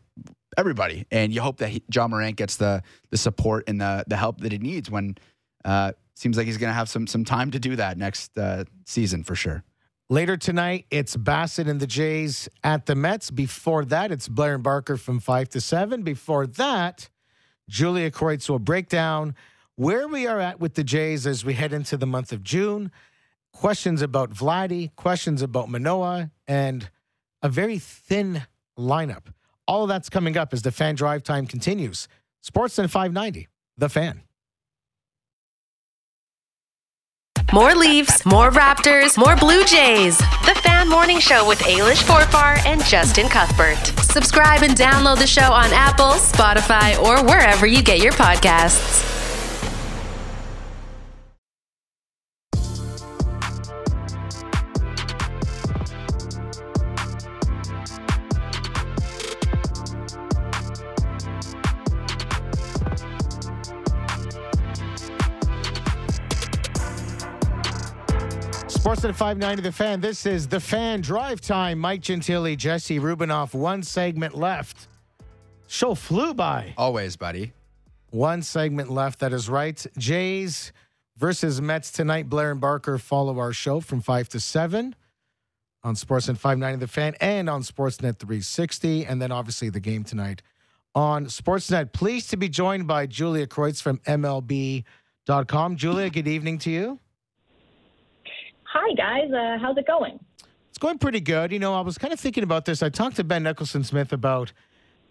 everybody, and you hope that he, Ja Morant gets the the support and the the help that he needs when uh, seems like he's going to have some some time to do that next uh, season for sure. Later tonight, it's Bassitt and the Jays at the Mets. Before that, it's Blair and Barker from 5 to 7. Before that, Julia Kreuz will break down where we are at with the Jays as we head into the month of June. Questions about Vladdy, questions about Manoah, and a very thin lineup. All of that's coming up as the fan drive time continues. Sportsnet 590, the fan. More Leafs, more Raptors, more Blue Jays. The Fan Morning Show with Ailish Forfar and Justin Cuthbert. Subscribe and download the show on Apple, Spotify, or wherever you get your podcasts. Sportsnet 590 The Fan. This is The Fan Drive Time. Mike Gentile, Jesse Rubinoff. One segment left. Show flew by. Always, buddy. One segment left. That is right. Jays versus Mets tonight. Blair and Barker follow our show from 5 to 7 on Sportsnet 590 The Fan and on Sportsnet 360. And then obviously the game tonight on Sportsnet. Pleased to be joined by Julia Kreuz from MLB.com. Julia, good evening to you. Hi, guys. Uh, how's it going? It's going pretty good. You know, I was kind of thinking about this. I talked to Ben Nicholson Smith about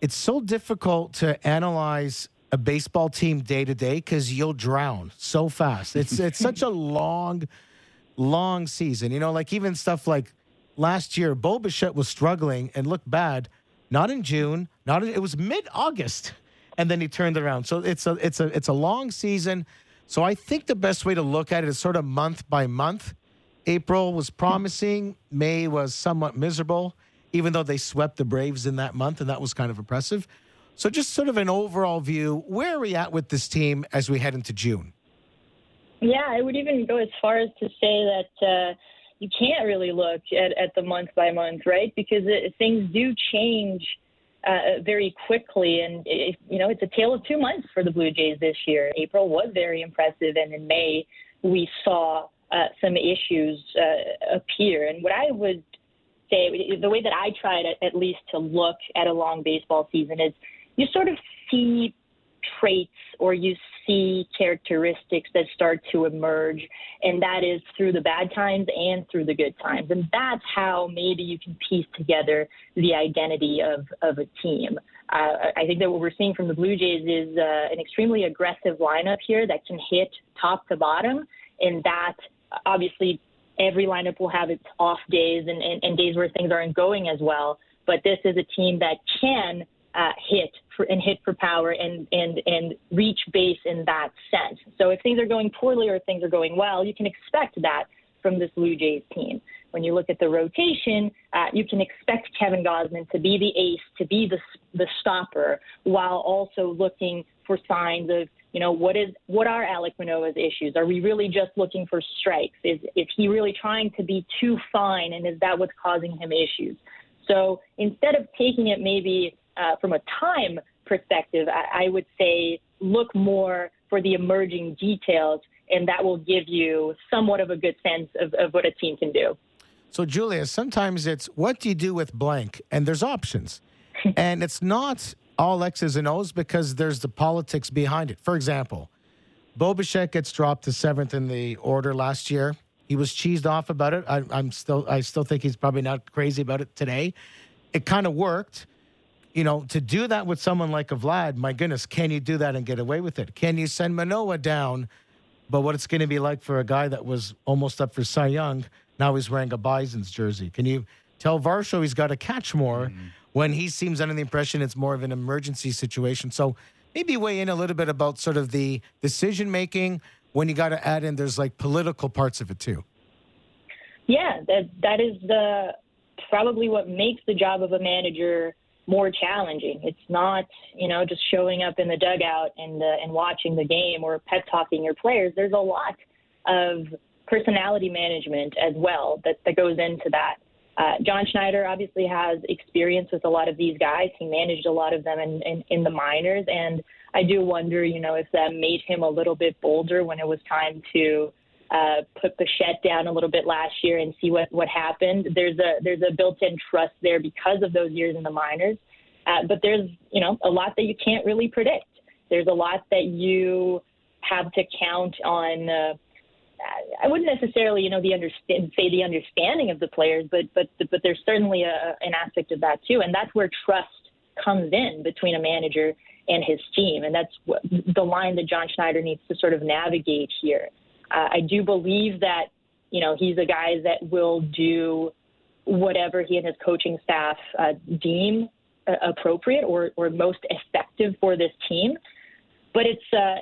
it's so difficult to analyze a baseball team day to day because you'll drown so fast. It's it's such a long, long season. You know, like even stuff like last year, Bo Bichette was struggling and looked bad. Not in June. Not in, it was mid August, and then he turned around. So it's a it's a it's a long season. So I think the best way to look at it is sort of month by month. April was promising. May was somewhat miserable, even though they swept the Braves in that month, and that was kind of impressive. So, just sort of an overall view where are we at with this team as we head into June? Yeah, I would even go as far as to say that uh, you can't really look at, at the month by month, right? Because it, things do change uh, very quickly, and it, you know it's a tale of two months for the Blue Jays this year. April was very impressive, and in May we saw uh, some issues uh, appear. And what I would say, the way that I try to at least to look at a long baseball season is you sort of see traits or you see characteristics that start to emerge, and that is through the bad times and through the good times. And that's how maybe you can piece together the identity of, of a team. Uh, I think that what we're seeing from the Blue Jays is uh, an extremely aggressive lineup here that can hit top to bottom, and that obviously every lineup will have its off days and, and, and days where things aren't going as well. But this is a team that can uh, hit for, and hit for power and, and, and reach base in that sense. So if things are going poorly or things are going well, you can expect that from this Blue Jays team. When you look at the rotation, uh, you can expect Kevin Gausman to be the ace, to be the, the stopper, while also looking for signs of you know what is what are Alek Manoah's issues? Are we really just looking for strikes? Is is he really trying to be too fine, and is that what's causing him issues? So instead of taking it maybe uh, from a time perspective, I, I would say look more for the emerging details, and that will give you somewhat of a good sense of, of what a team can do. So, Julia, sometimes it's what do you do with blank? And there's options. and it's not all X's and O's because there's the politics behind it. For example, Bo Bichette gets dropped to seventh in the order last year. He was cheesed off about it. I, I'm still, I still think he's probably not crazy about it today. It kind of worked you know, to do that with someone like a Vlad, my goodness, can you do that and get away with it? Can you send Manoah down? But what it's going to be like for a guy that was almost up for Cy Young, now he's wearing a Bison's jersey. Can you tell Varsho he's got to catch more mm-hmm. When he seems under the impression it's more of an emergency situation? So maybe weigh in a little bit about sort of the decision making when you got to add in there's like political parts of it too. Yeah, that that is the probably what makes the job of a manager more challenging. It's not, you know, just showing up in the dugout and uh, and watching the game or pep talking your players. There's a lot of personality management as well that, that goes into that. Uh, John Schneider obviously has experience with a lot of these guys. He managed a lot of them in, in, in the minors, and I do wonder, you know, if that made him a little bit bolder when it was time to uh, put Bichette down a little bit last year and see what what happened. There's a there's a built-in trust there because of those years in the minors, uh, but there's you know a lot that you can't really predict. There's a lot that you have to count on. Uh, I wouldn't necessarily, you know, the understand say the understanding of the players, but but but there's certainly a, an aspect of that too, and that's where trust comes in between a manager and his team, and that's what, the line that John Schneider needs to sort of navigate here. Uh, I do believe that, you know, he's a guy that will do whatever he and his coaching staff uh, deem uh, appropriate or, or most effective for this team. But it's uh,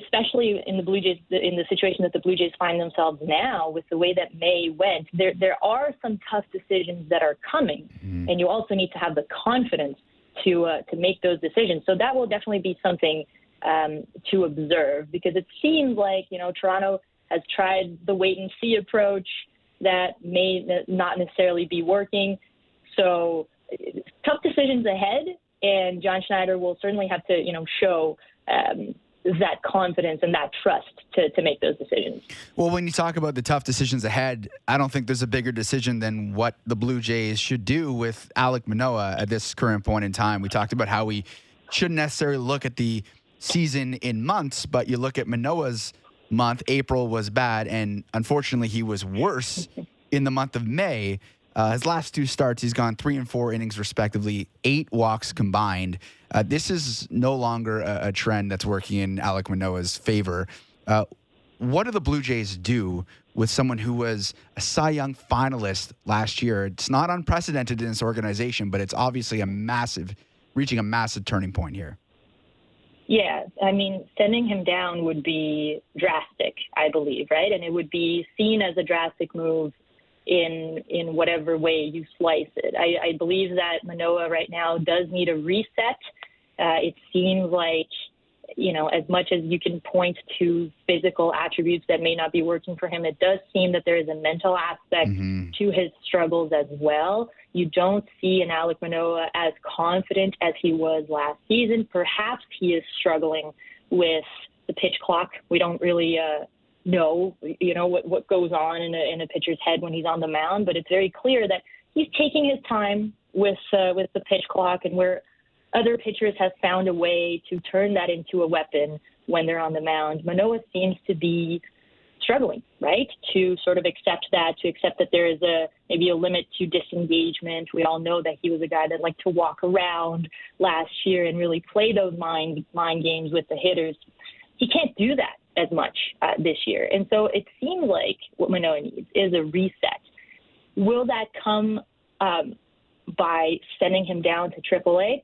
especially in the Blue Jays, in the situation that the Blue Jays find themselves now, with the way that May went. There, there are some tough decisions that are coming, mm. and you also need to have the confidence to uh, to make those decisions. So that will definitely be something um, to observe because it seems like you know Toronto has tried the wait and see approach that may not necessarily be working. So tough decisions ahead, and John Schneider will certainly have to you know show. Um, that confidence and that trust to, to make those decisions. Well, when you talk about the tough decisions ahead, I don't think there's a bigger decision than what the Blue Jays should do with Alek Manoah at this current point in time. We talked about how we shouldn't necessarily look at the season in months, but you look at Manoah's month, April was bad, and unfortunately, he was worse in the month of May. Uh, his last two starts, he's gone three and four innings respectively, eight walks combined. Uh, this is no longer a, a, trend that's working in Alek Manoah's favor. Uh, what do the Blue Jays do with someone who was a Cy Young finalist last year? It's not unprecedented in this organization, but it's obviously a massive, reaching a massive turning point here. Yeah, I mean, sending him down would be drastic, I believe, right? And it would be seen as a drastic move in in whatever way you slice it. I, I believe that Manoah right now does need a reset. Uh, it seems like you know, as much as you can point to physical attributes that may not be working for him, it does seem that there is a mental aspect mm-hmm. to his struggles as well. You don't see an Alek Manoah as confident as he was last season. Perhaps he is struggling with the pitch clock. We don't really uh, know, you know, what, what goes on in a, in a pitcher's head when he's on the mound, but it's very clear that he's taking his time with uh, with the pitch clock and where other pitchers have found a way to turn that into a weapon when they're on the mound. Manoah seems to be struggling, right? To sort of accept that, to accept that there is a maybe a limit to disengagement. We all know that he was a guy that liked to walk around last year and really play those mind mind games with the hitters. He can't do that as much uh, this year, and so it seems like what Manoah needs is a reset. Will that come um, by sending him down to AAA?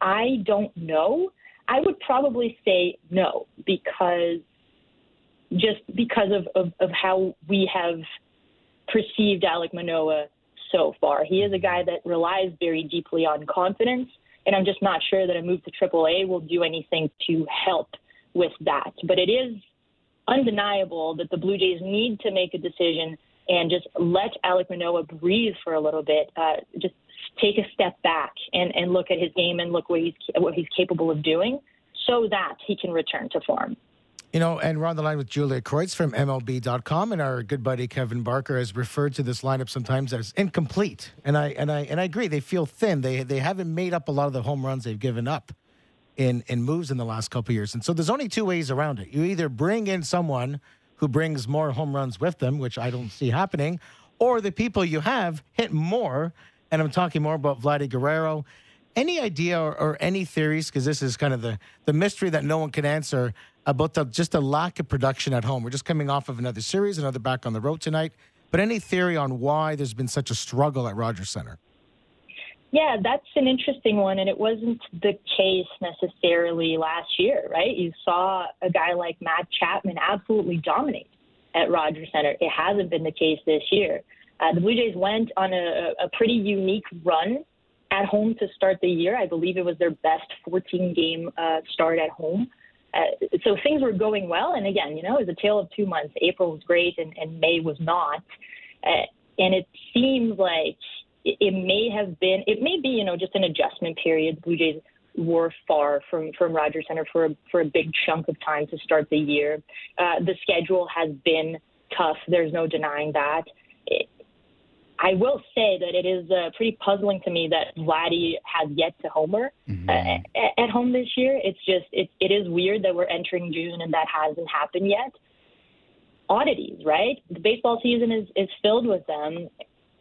I don't know. I would probably say no because just because of, of, of how we have perceived Alek Manoah so far. He is a guy that relies very deeply on confidence, and I'm just not sure that a move to AAA will do anything to help with that. But it is undeniable that the Blue Jays need to make a decision and just let Alek Manoah breathe for a little bit. Uh, just take a step back and, and look at his game and look what he's what he's capable of doing, so that he can return to form. You know, and we're on the line with Julia Kreuz from MLB.com, and our good buddy Kevin Barker has referred to this lineup sometimes as incomplete. And I and I and I agree. They feel thin. They they haven't made up a lot of the home runs they've given up in in moves in the last couple years. And so there's only two ways around it. You either bring in someone who brings more home runs with them, which I don't see happening, or the people you have hit more. And I'm talking more about Vladdy Guerrero. Any idea or, or any theories? Because this is kind of the the mystery that no one can answer about the, just the lack of production at home. We're just coming off of another series, another back on the road tonight. But any theory on why there's been such a struggle at Rogers Center? Yeah, that's an interesting one, and it wasn't the case necessarily last year, right? You saw a guy like Matt Chapman absolutely dominate at Rogers Center. It hasn't been the case this year. Uh, the Blue Jays went on a, a pretty unique run at home to start the year. I believe it was their best 14 game uh, start at home. Uh, so things were going well. And again, you know, it was a tale of two months. April was great and, and May was not. Uh, and it seems like it, may have been, it may be, you know, just an adjustment period. The Blue Jays were far from, from Rogers Center for a, for a big chunk of time to start the year. Uh, the schedule has been tough. There's no denying that. I will say that it is uh, pretty puzzling to me that Vladdy has yet to homer mm-hmm. uh, at home this year. It's just it, it is weird that we're entering June and that hasn't happened yet. Oddities, right? The baseball season is is filled with them,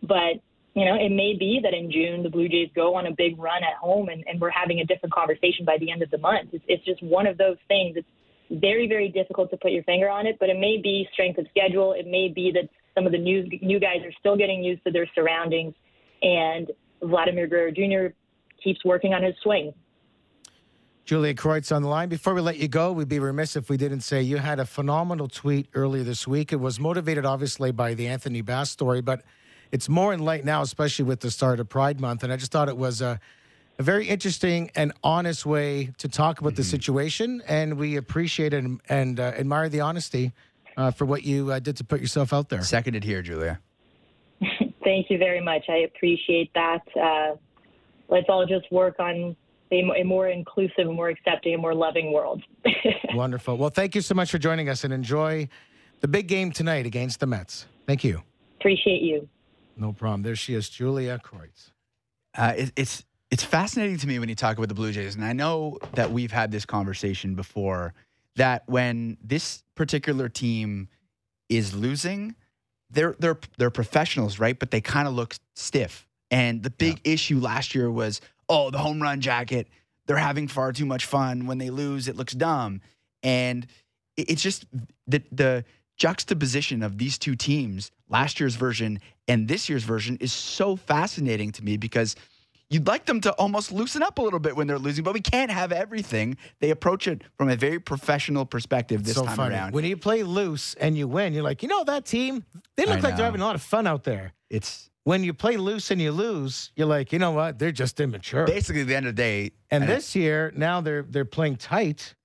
but you know it may be that in June the Blue Jays go on a big run at home and, and we're having a different conversation by the end of the month. It's, it's just one of those things. It's very very difficult to put your finger on it, but it may be strength of schedule. It may be that some of the new new guys are still getting used to their surroundings, and Vladimir Guerrero Jr. keeps working on his swing. Julia Kreuz on the line. Before we let you go, we'd be remiss if we didn't say you had a phenomenal tweet earlier this week. It was motivated, obviously, by the Anthony Bass story, but it's more in light now, especially with the start of Pride Month. And I just thought it was a, a very interesting and honest way to talk about mm-hmm. the situation. And we appreciate and, and uh, admire the honesty uh, for what you uh, did to put yourself out there. Seconded here, Julia. Thank you very much. I appreciate that. Uh, let's all just work on a, a more inclusive, more accepting, and more loving world. Wonderful. Well, thank you so much for joining us and enjoy the big game tonight against the Mets. Thank you. Appreciate you. No problem. There she is, Julia Kreuz. Uh, it, it's it's fascinating to me when you talk about the Blue Jays, and I know that we've had this conversation before that when this particular team is losing, they're they're they're professionals, right? But they kind of look stiff. And the big yeah. issue last year was, oh, the home run jacket. They're having far too much fun. When they lose, it looks dumb. And it's just the the juxtaposition of these two teams, last year's version and this year's version, is so fascinating to me because you'd like them to almost loosen up a little bit when they're losing, but we can't have everything. They approach it from a very professional perspective this so time funny. around. When you play loose and you win, you're like, you know, that team, they look like they're having a lot of fun out there. It's when you play loose and you lose, you're like, you know what? They're just immature. Basically, at the end of the day. And this year, now they're they're playing tight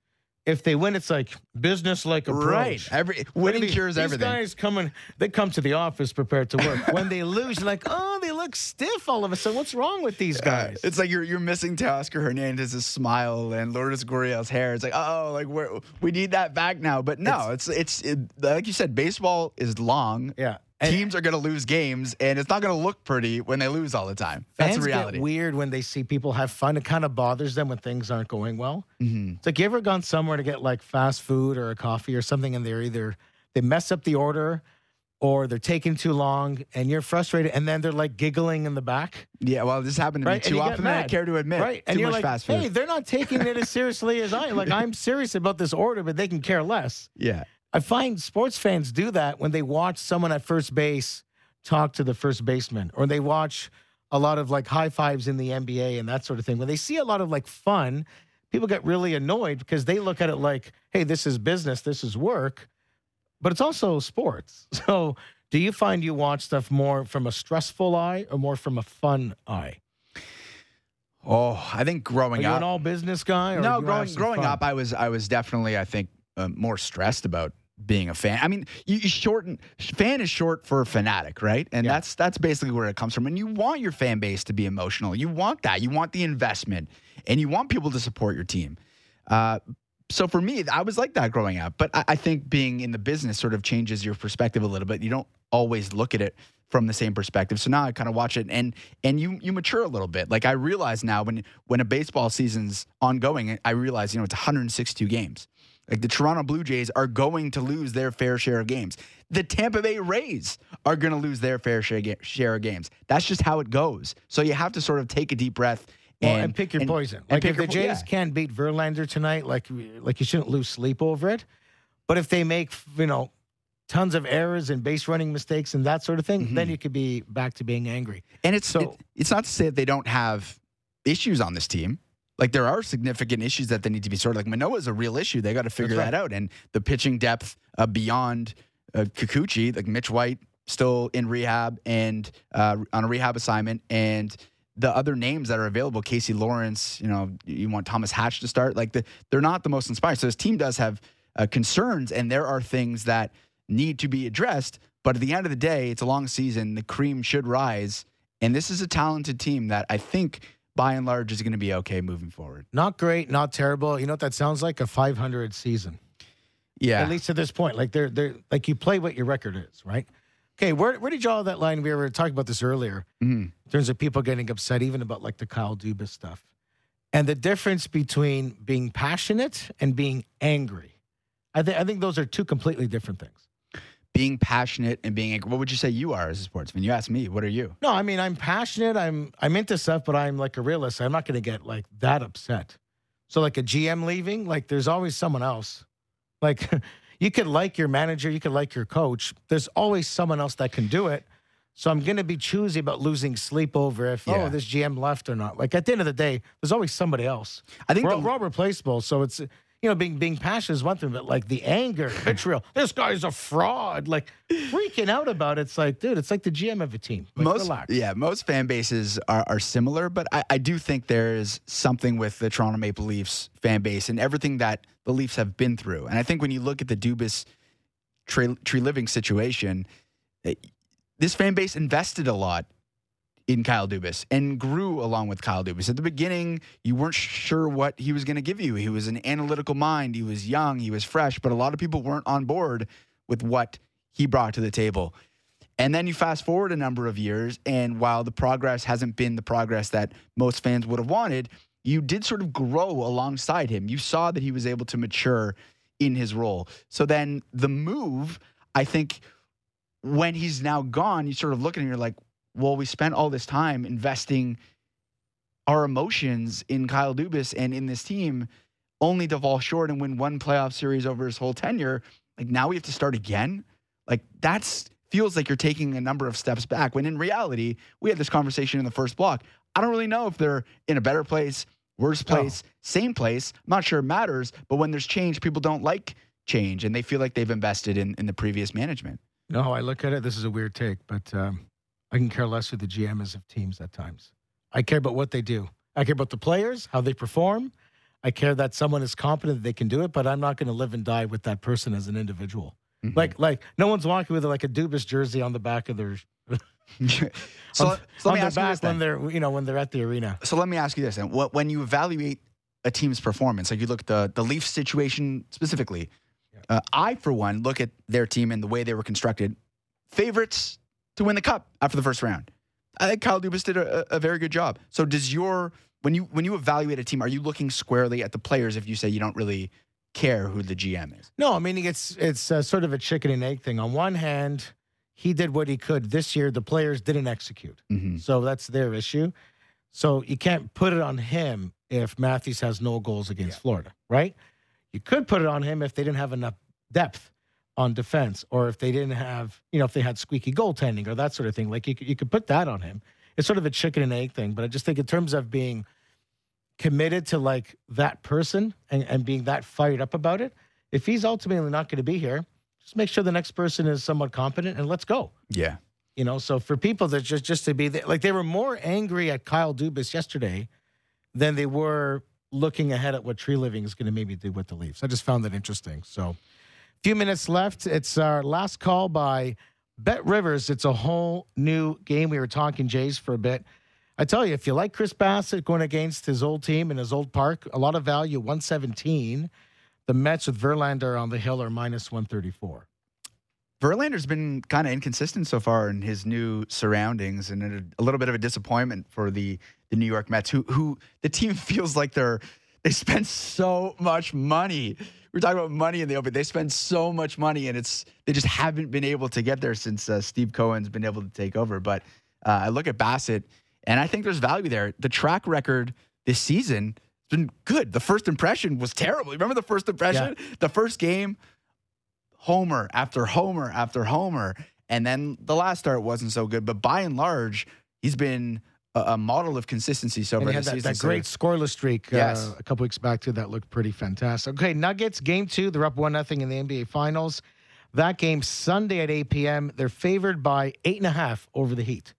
if they win, it's like business like approach. Right. Every winning cures these everything. These guys coming, they come to the office prepared to work. when they lose, you're like, oh, they look stiff all of a sudden. What's wrong with these guys? Uh, it's like you're you're missing Teoscar Hernandez's smile and Lourdes Gurriel's hair. It's like, oh, like we we need that back now. But no, it's it's, it's it, like you said, baseball is long. Yeah. And teams are going to lose games, and it's not going to look pretty when they lose all the time. That's fans the reality. Get weird when they see people have fun. It kind of bothers them when things aren't going well. Mm-hmm. It's like you ever gone somewhere to get like fast food or a coffee or something, and they're either they mess up the order or they're taking too long, and you're frustrated, and then they're like giggling in the back. Yeah, well, this happened to right? me too often I care to admit. Right, and too you're like, fast food. hey, they're not taking it as seriously as I. Like I'm serious about this order, but they can care less. Yeah. I find sports fans do that when they watch someone at first base talk to the first baseman or they watch a lot of like high fives in the NBA and that sort of thing. When they see a lot of like fun, people get really annoyed because they look at it like, hey, this is business, this is work, but it's also sports. So do you find you watch stuff more from a stressful eye or more from a fun eye? Oh, I think growing up, an all business guy. no, growing growing up, I was I was definitely I think uh, more stressed about being a fan. I mean, you, you shorten fan is short for fanatic, right? And Yeah. that's that's basically where it comes from. And you want your fan base to be emotional. You want that. You want the investment, and you want people to support your team. Uh, so for me, I was like that growing up. But I, I think being in the business sort of changes your perspective a little bit. You don't always look at it from the same perspective. So now I kind of watch it and and you you mature a little bit. Like I realize now when when a baseball season's ongoing, I realize you know it's 162 games. Like the Toronto Blue Jays are going to lose their fair share of games. The Tampa Bay Rays are going to lose their fair share, share of games. That's just how it goes. So you have to sort of take a deep breath Well, and, and, pick your and- poison. and Like if the Jays yeah. can't beat Verlander tonight, like like you shouldn't lose sleep over it. But if they make you know tons of errors and base running mistakes and that sort of thing, then Mhm. you could be back to being angry. And it's So- it- it's not to say that they don't have issues on this team. Like there are significant issues that they need to be sorted. Like Manoah is a real issue. They got to figure That's that out. And the pitching depth uh, beyond uh, Kikuchi, like Mitch White, still in rehab and uh, on a rehab assignment, and the other names that are available, Casey Lawrence. You know, you want Thomas Hatch to start. Like the, they're not the most inspired. So this team does have uh, concerns, and there are things that need to be addressed. But at the end of the day, it's a long season. The cream should rise. And this is a talented team that I think, by and large, is going to be okay moving forward. Not great, not terrible. You know what that sounds like? A 500 season. Yeah. At least at this point. Like they're they're like you play what your record is, right? Okay, where where did you draw that line? We were talking about this earlier Mhm. in terms of people getting upset, even about like the Kyle Dubas stuff, and the difference between being passionate and being angry. I think I think those are two completely different things. Being passionate and being. What would you say you are as a sportsman? You ask me. What are you? No, I mean I'm passionate. I'm I'm into stuff, but I'm like a realist. I'm not going to get like that upset. So like a GM leaving, like there's always someone else. Like you could like your manager, you could like your coach. There's always someone else that can do it. So I'm going to be choosy about losing sleep over if oh, Yeah. oh this GM left or not. Like at the end of the day, there's always somebody else. I think We're, the, we're all replaceable. So it's you know being being passionate is one thing, but like the anger, vitriol. this guy's a fraud. Like freaking out about it. It's like dude, it's like the GM of a team. Like, most relax. yeah most fan bases are, are similar but I, I do think there is something with the toronto maple leafs fan base and everything that the leafs have been through and i think when you look at the dubas tree, Treliving situation eh, this fan base invested a lot in Kyle Dubas and grew along with Kyle Dubas. At the beginning, you weren't sure what he was going to give you. He was an analytical mind. He was young. He was fresh, but a lot of people weren't on board with what he brought to the table. And then you fast forward a number of years, and while the progress hasn't been the progress that most fans would have wanted, you did sort of grow alongside him. You saw that he was able to mature in his role. So then the move, I think, when he's now gone, you sort of look at it and you're like, well, we spent all this time investing our emotions in Kyle Dubas and in this team, only to fall short and win one playoff series over his whole tenure. Like now we have to start again. Like that's feels like you're taking a number of steps back. When in reality, we had this conversation in the first block. I don't really know if they're in a better place, worse No. place, same place. I'm not sure it matters. But when there's change, people don't like change, and they feel like they've invested in in the previous management. No, I look at it. This is a weird take, but um, I can care less who the GM is of teams at times. I care about what they do. I care about the players, how they perform. I care that someone is competent that they can do it, but I'm not going to live and die with that person as an individual. Mhm. Like, like no one's walking with like a Dubas jersey on the back of their so, on, so let on me their ask you this back when then. they're you know when they're at the arena. So let me ask you this: then, What- when you evaluate a team's performance, like you look at the the Leafs situation specifically, uh, I for one look at their team and the way they were constructed, favorites to win the cup after the first round. I think Kyle Dubas did a, a very good job. So does your when you when you evaluate a team, are you looking squarely at the players if you say you don't really care who the GM is? No, I mean it's it's uh, sort of a chicken and egg thing. On one hand, he did what he could. This year, the players didn't execute. Mm-hmm. So that's their issue. So you can't put it on him if Matthews has no goals against Florida, right? You could put it on him if they didn't have enough depth on defense or if they didn't have, you know, if they had squeaky goaltending or that sort of thing. Like you could, you could put that on him. It's sort of a chicken and egg thing. But I just think in terms of being committed to like that person and, and being that fired up about it, if he's ultimately not going to be here, just make sure the next person is somewhat competent and let's go. Yeah. You know, so for people that just just to be there, like they were more angry at Kyle Dubas yesterday than they were looking ahead at what Treliving is going to maybe do with the Leafs. I just found that interesting. So Few minutes left. It's our last call by BetRivers. It's a whole new game. We were talking Jays for a bit. I tell you, if you like Chris Bassitt going against his old team in his old park, a lot of value, 117. The Mets with Verlander on the hill are minus 134. Verlander's been kind of inconsistent so far in his new surroundings, and a, a, little bit of a disappointment for the the New York Mets, who who the team feels like they're they spend so much money. We're talking about money in the open. They spend so much money, and it's they just haven't been able to get there since uh, Steve Cohen's been able to take over. But uh, I look at Bassitt, and I think there's value there. The track record this season has been good. The first impression was terrible. Remember the first impression? Yeah. The first game, homer after homer after homer, and then the last start wasn't so good. But by and large, he's been a, model of consistency so far. That, that great scoreless streak uh, yes. uh, a couple weeks back too. That looked pretty fantastic. Okay, Nuggets game two. They're up one nothing in the NBA Finals. That game Sunday at 8 p.m. They're favored by eight and a half over the Heat.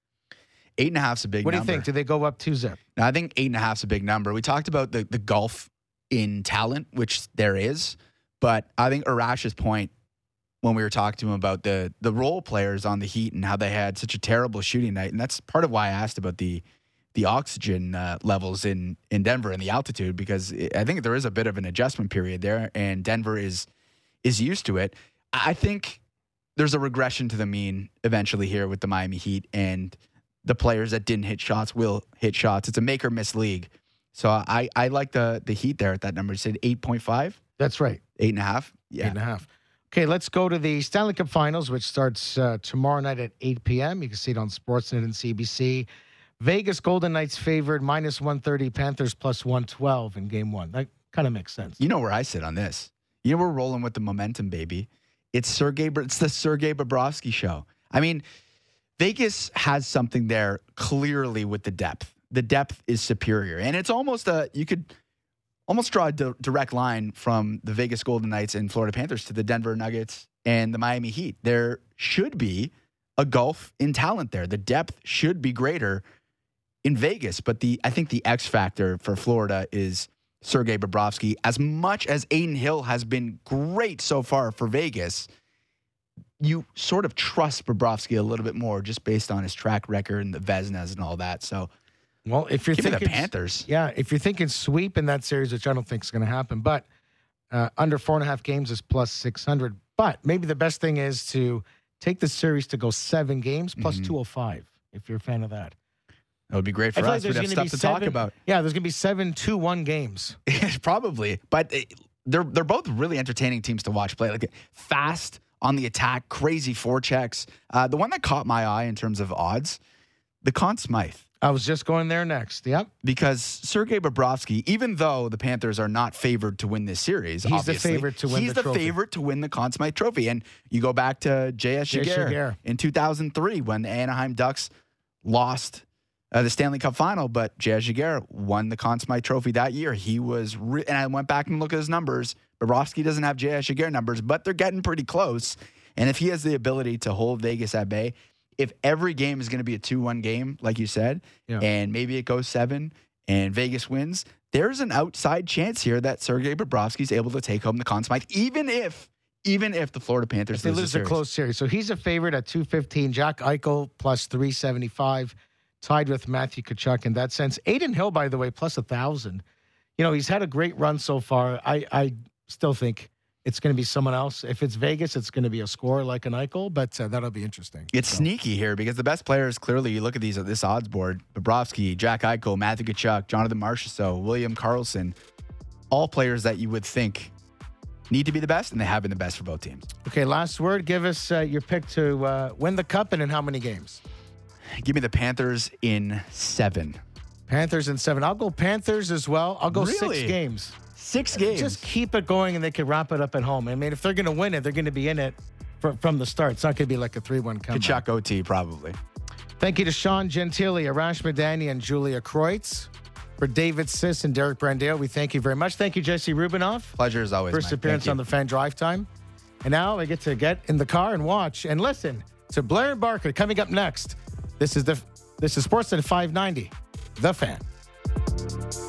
Eight and a half's a big. Number. What do you think? Do they go up two zip? No, I think eight and a half's a big number. We talked about the the gulf in talent, which there is, but I think Arash's point when we were talking to him about the the role players on the Heat and how they had such a terrible shooting night, and that's part of why I asked about the the oxygen uh, levels in in Denver and the altitude because I think there is a bit of an adjustment period there, and Denver is is used to it. I think there's a regression to the mean eventually here with the Miami Heat, and the players that didn't hit shots will hit shots. It's a make or miss league, so I I like the the Heat there at that number. You said eight point five. That's right. Eight and a half. Yeah. Eight and a half. Okay, let's go to the Stanley Cup Finals, which starts uh, tomorrow night at 8 p.m. You can see it on Sportsnet and CBC. Vegas Golden Knights favored minus 130, Panthers plus 112 in game one. That kind of makes sense. You know where I sit on this. You know, we're rolling with the momentum, baby. It's Sergey, it's the Sergei Bobrovsky show. I mean, Vegas has something there clearly with the depth. The depth is superior. And it's almost a, you could almost draw a di- direct line from the Vegas Golden Knights and Florida Panthers to the Denver Nuggets and the Miami Heat. There should be a gulf in talent there. The depth should be greater in Vegas, but the I think the X factor for Florida is Sergei Bobrovsky. As much as Adin Hill has been great so far for Vegas, you sort of trust Bobrovsky a little bit more just based on his track record and the Vezinas and all that. So well, if you're Give thinking the Panthers, yeah, if you're thinking sweep in that series, which I don't think is going to happen, but uh, under four and a half games is plus six hundred. But maybe the best thing is to take the series to go seven games plus mm-hmm. two hundred oh five. If you're a fan of that, that would be great for us. Like We'd have stuff to seven, talk about. Yeah, there's going to be seven two one games. Probably, but they're they're both really entertaining teams to watch play. Like fast on the attack, crazy forechecks. Uh, the one that caught my eye in terms of odds, the Conn Smythe. I was just going there next. Yep. Because Sergei Bobrovsky, even though the Panthers are not favored to win this series, he's the favorite to win. He's the, the favorite to win the Conn Smythe Trophy. And you go back to J.S. Giguere in 2003 when the Anaheim Ducks lost uh, the Stanley Cup final, but J.S. Giguere won the Conn Smythe Trophy that year. He was, re- and I went back and looked at his numbers. Bobrovsky doesn't have J.S. Giguere numbers, but they're getting pretty close. And if he has the ability to hold Vegas at bay, if every game is going to be a 2 1 game, like you said, yeah. and maybe it goes seven and Vegas wins, there's an outside chance here that Sergei Bobrovsky is able to take home the Conn Smythe, even if. Even if the Florida Panthers if they lose, a close series, so he's a favorite at two fifteen. Jack Eichel plus three seventy five, tied with Matthew Tkachuk in that sense. Adin Hill, by the way, plus a thousand. You know he's had a great run so far. I I still think it's going to be someone else. If it's Vegas, it's going to be a score like an Eichel, but uh, that'll be interesting. It's so. sneaky here because the best players clearly you look at these at this odds board: Bobrovsky, Jack Eichel, Matthew Tkachuk, Jonathan Marchessault, William Karlsson, all players that you would think need to be the best, and they have been the best for both teams. Okay, last word. Give us uh, your pick to uh, win the cup and in how many games? Give me the Panthers in seven. Panthers in seven. I'll go Panthers as well. I'll go really? six games. Six games. Just keep it going and they can wrap it up at home. I mean, if they're going to win it, they're going to be in it from, from the start. It's not going to be like a 3 1 comeback. Tkachuk OT, probably. Thank you to Sean Gentille, Arash Madani, and Julia Kreuz. For David Siss and Derek Brandale, we thank you very much. Thank you, Jesse Rubinoff. Pleasure as always. First Mike. appearance on the fan drive time. And now I get to get in the car and watch and listen to Blair and Barker coming up next. This is the this is Sportsnet 590, the fan.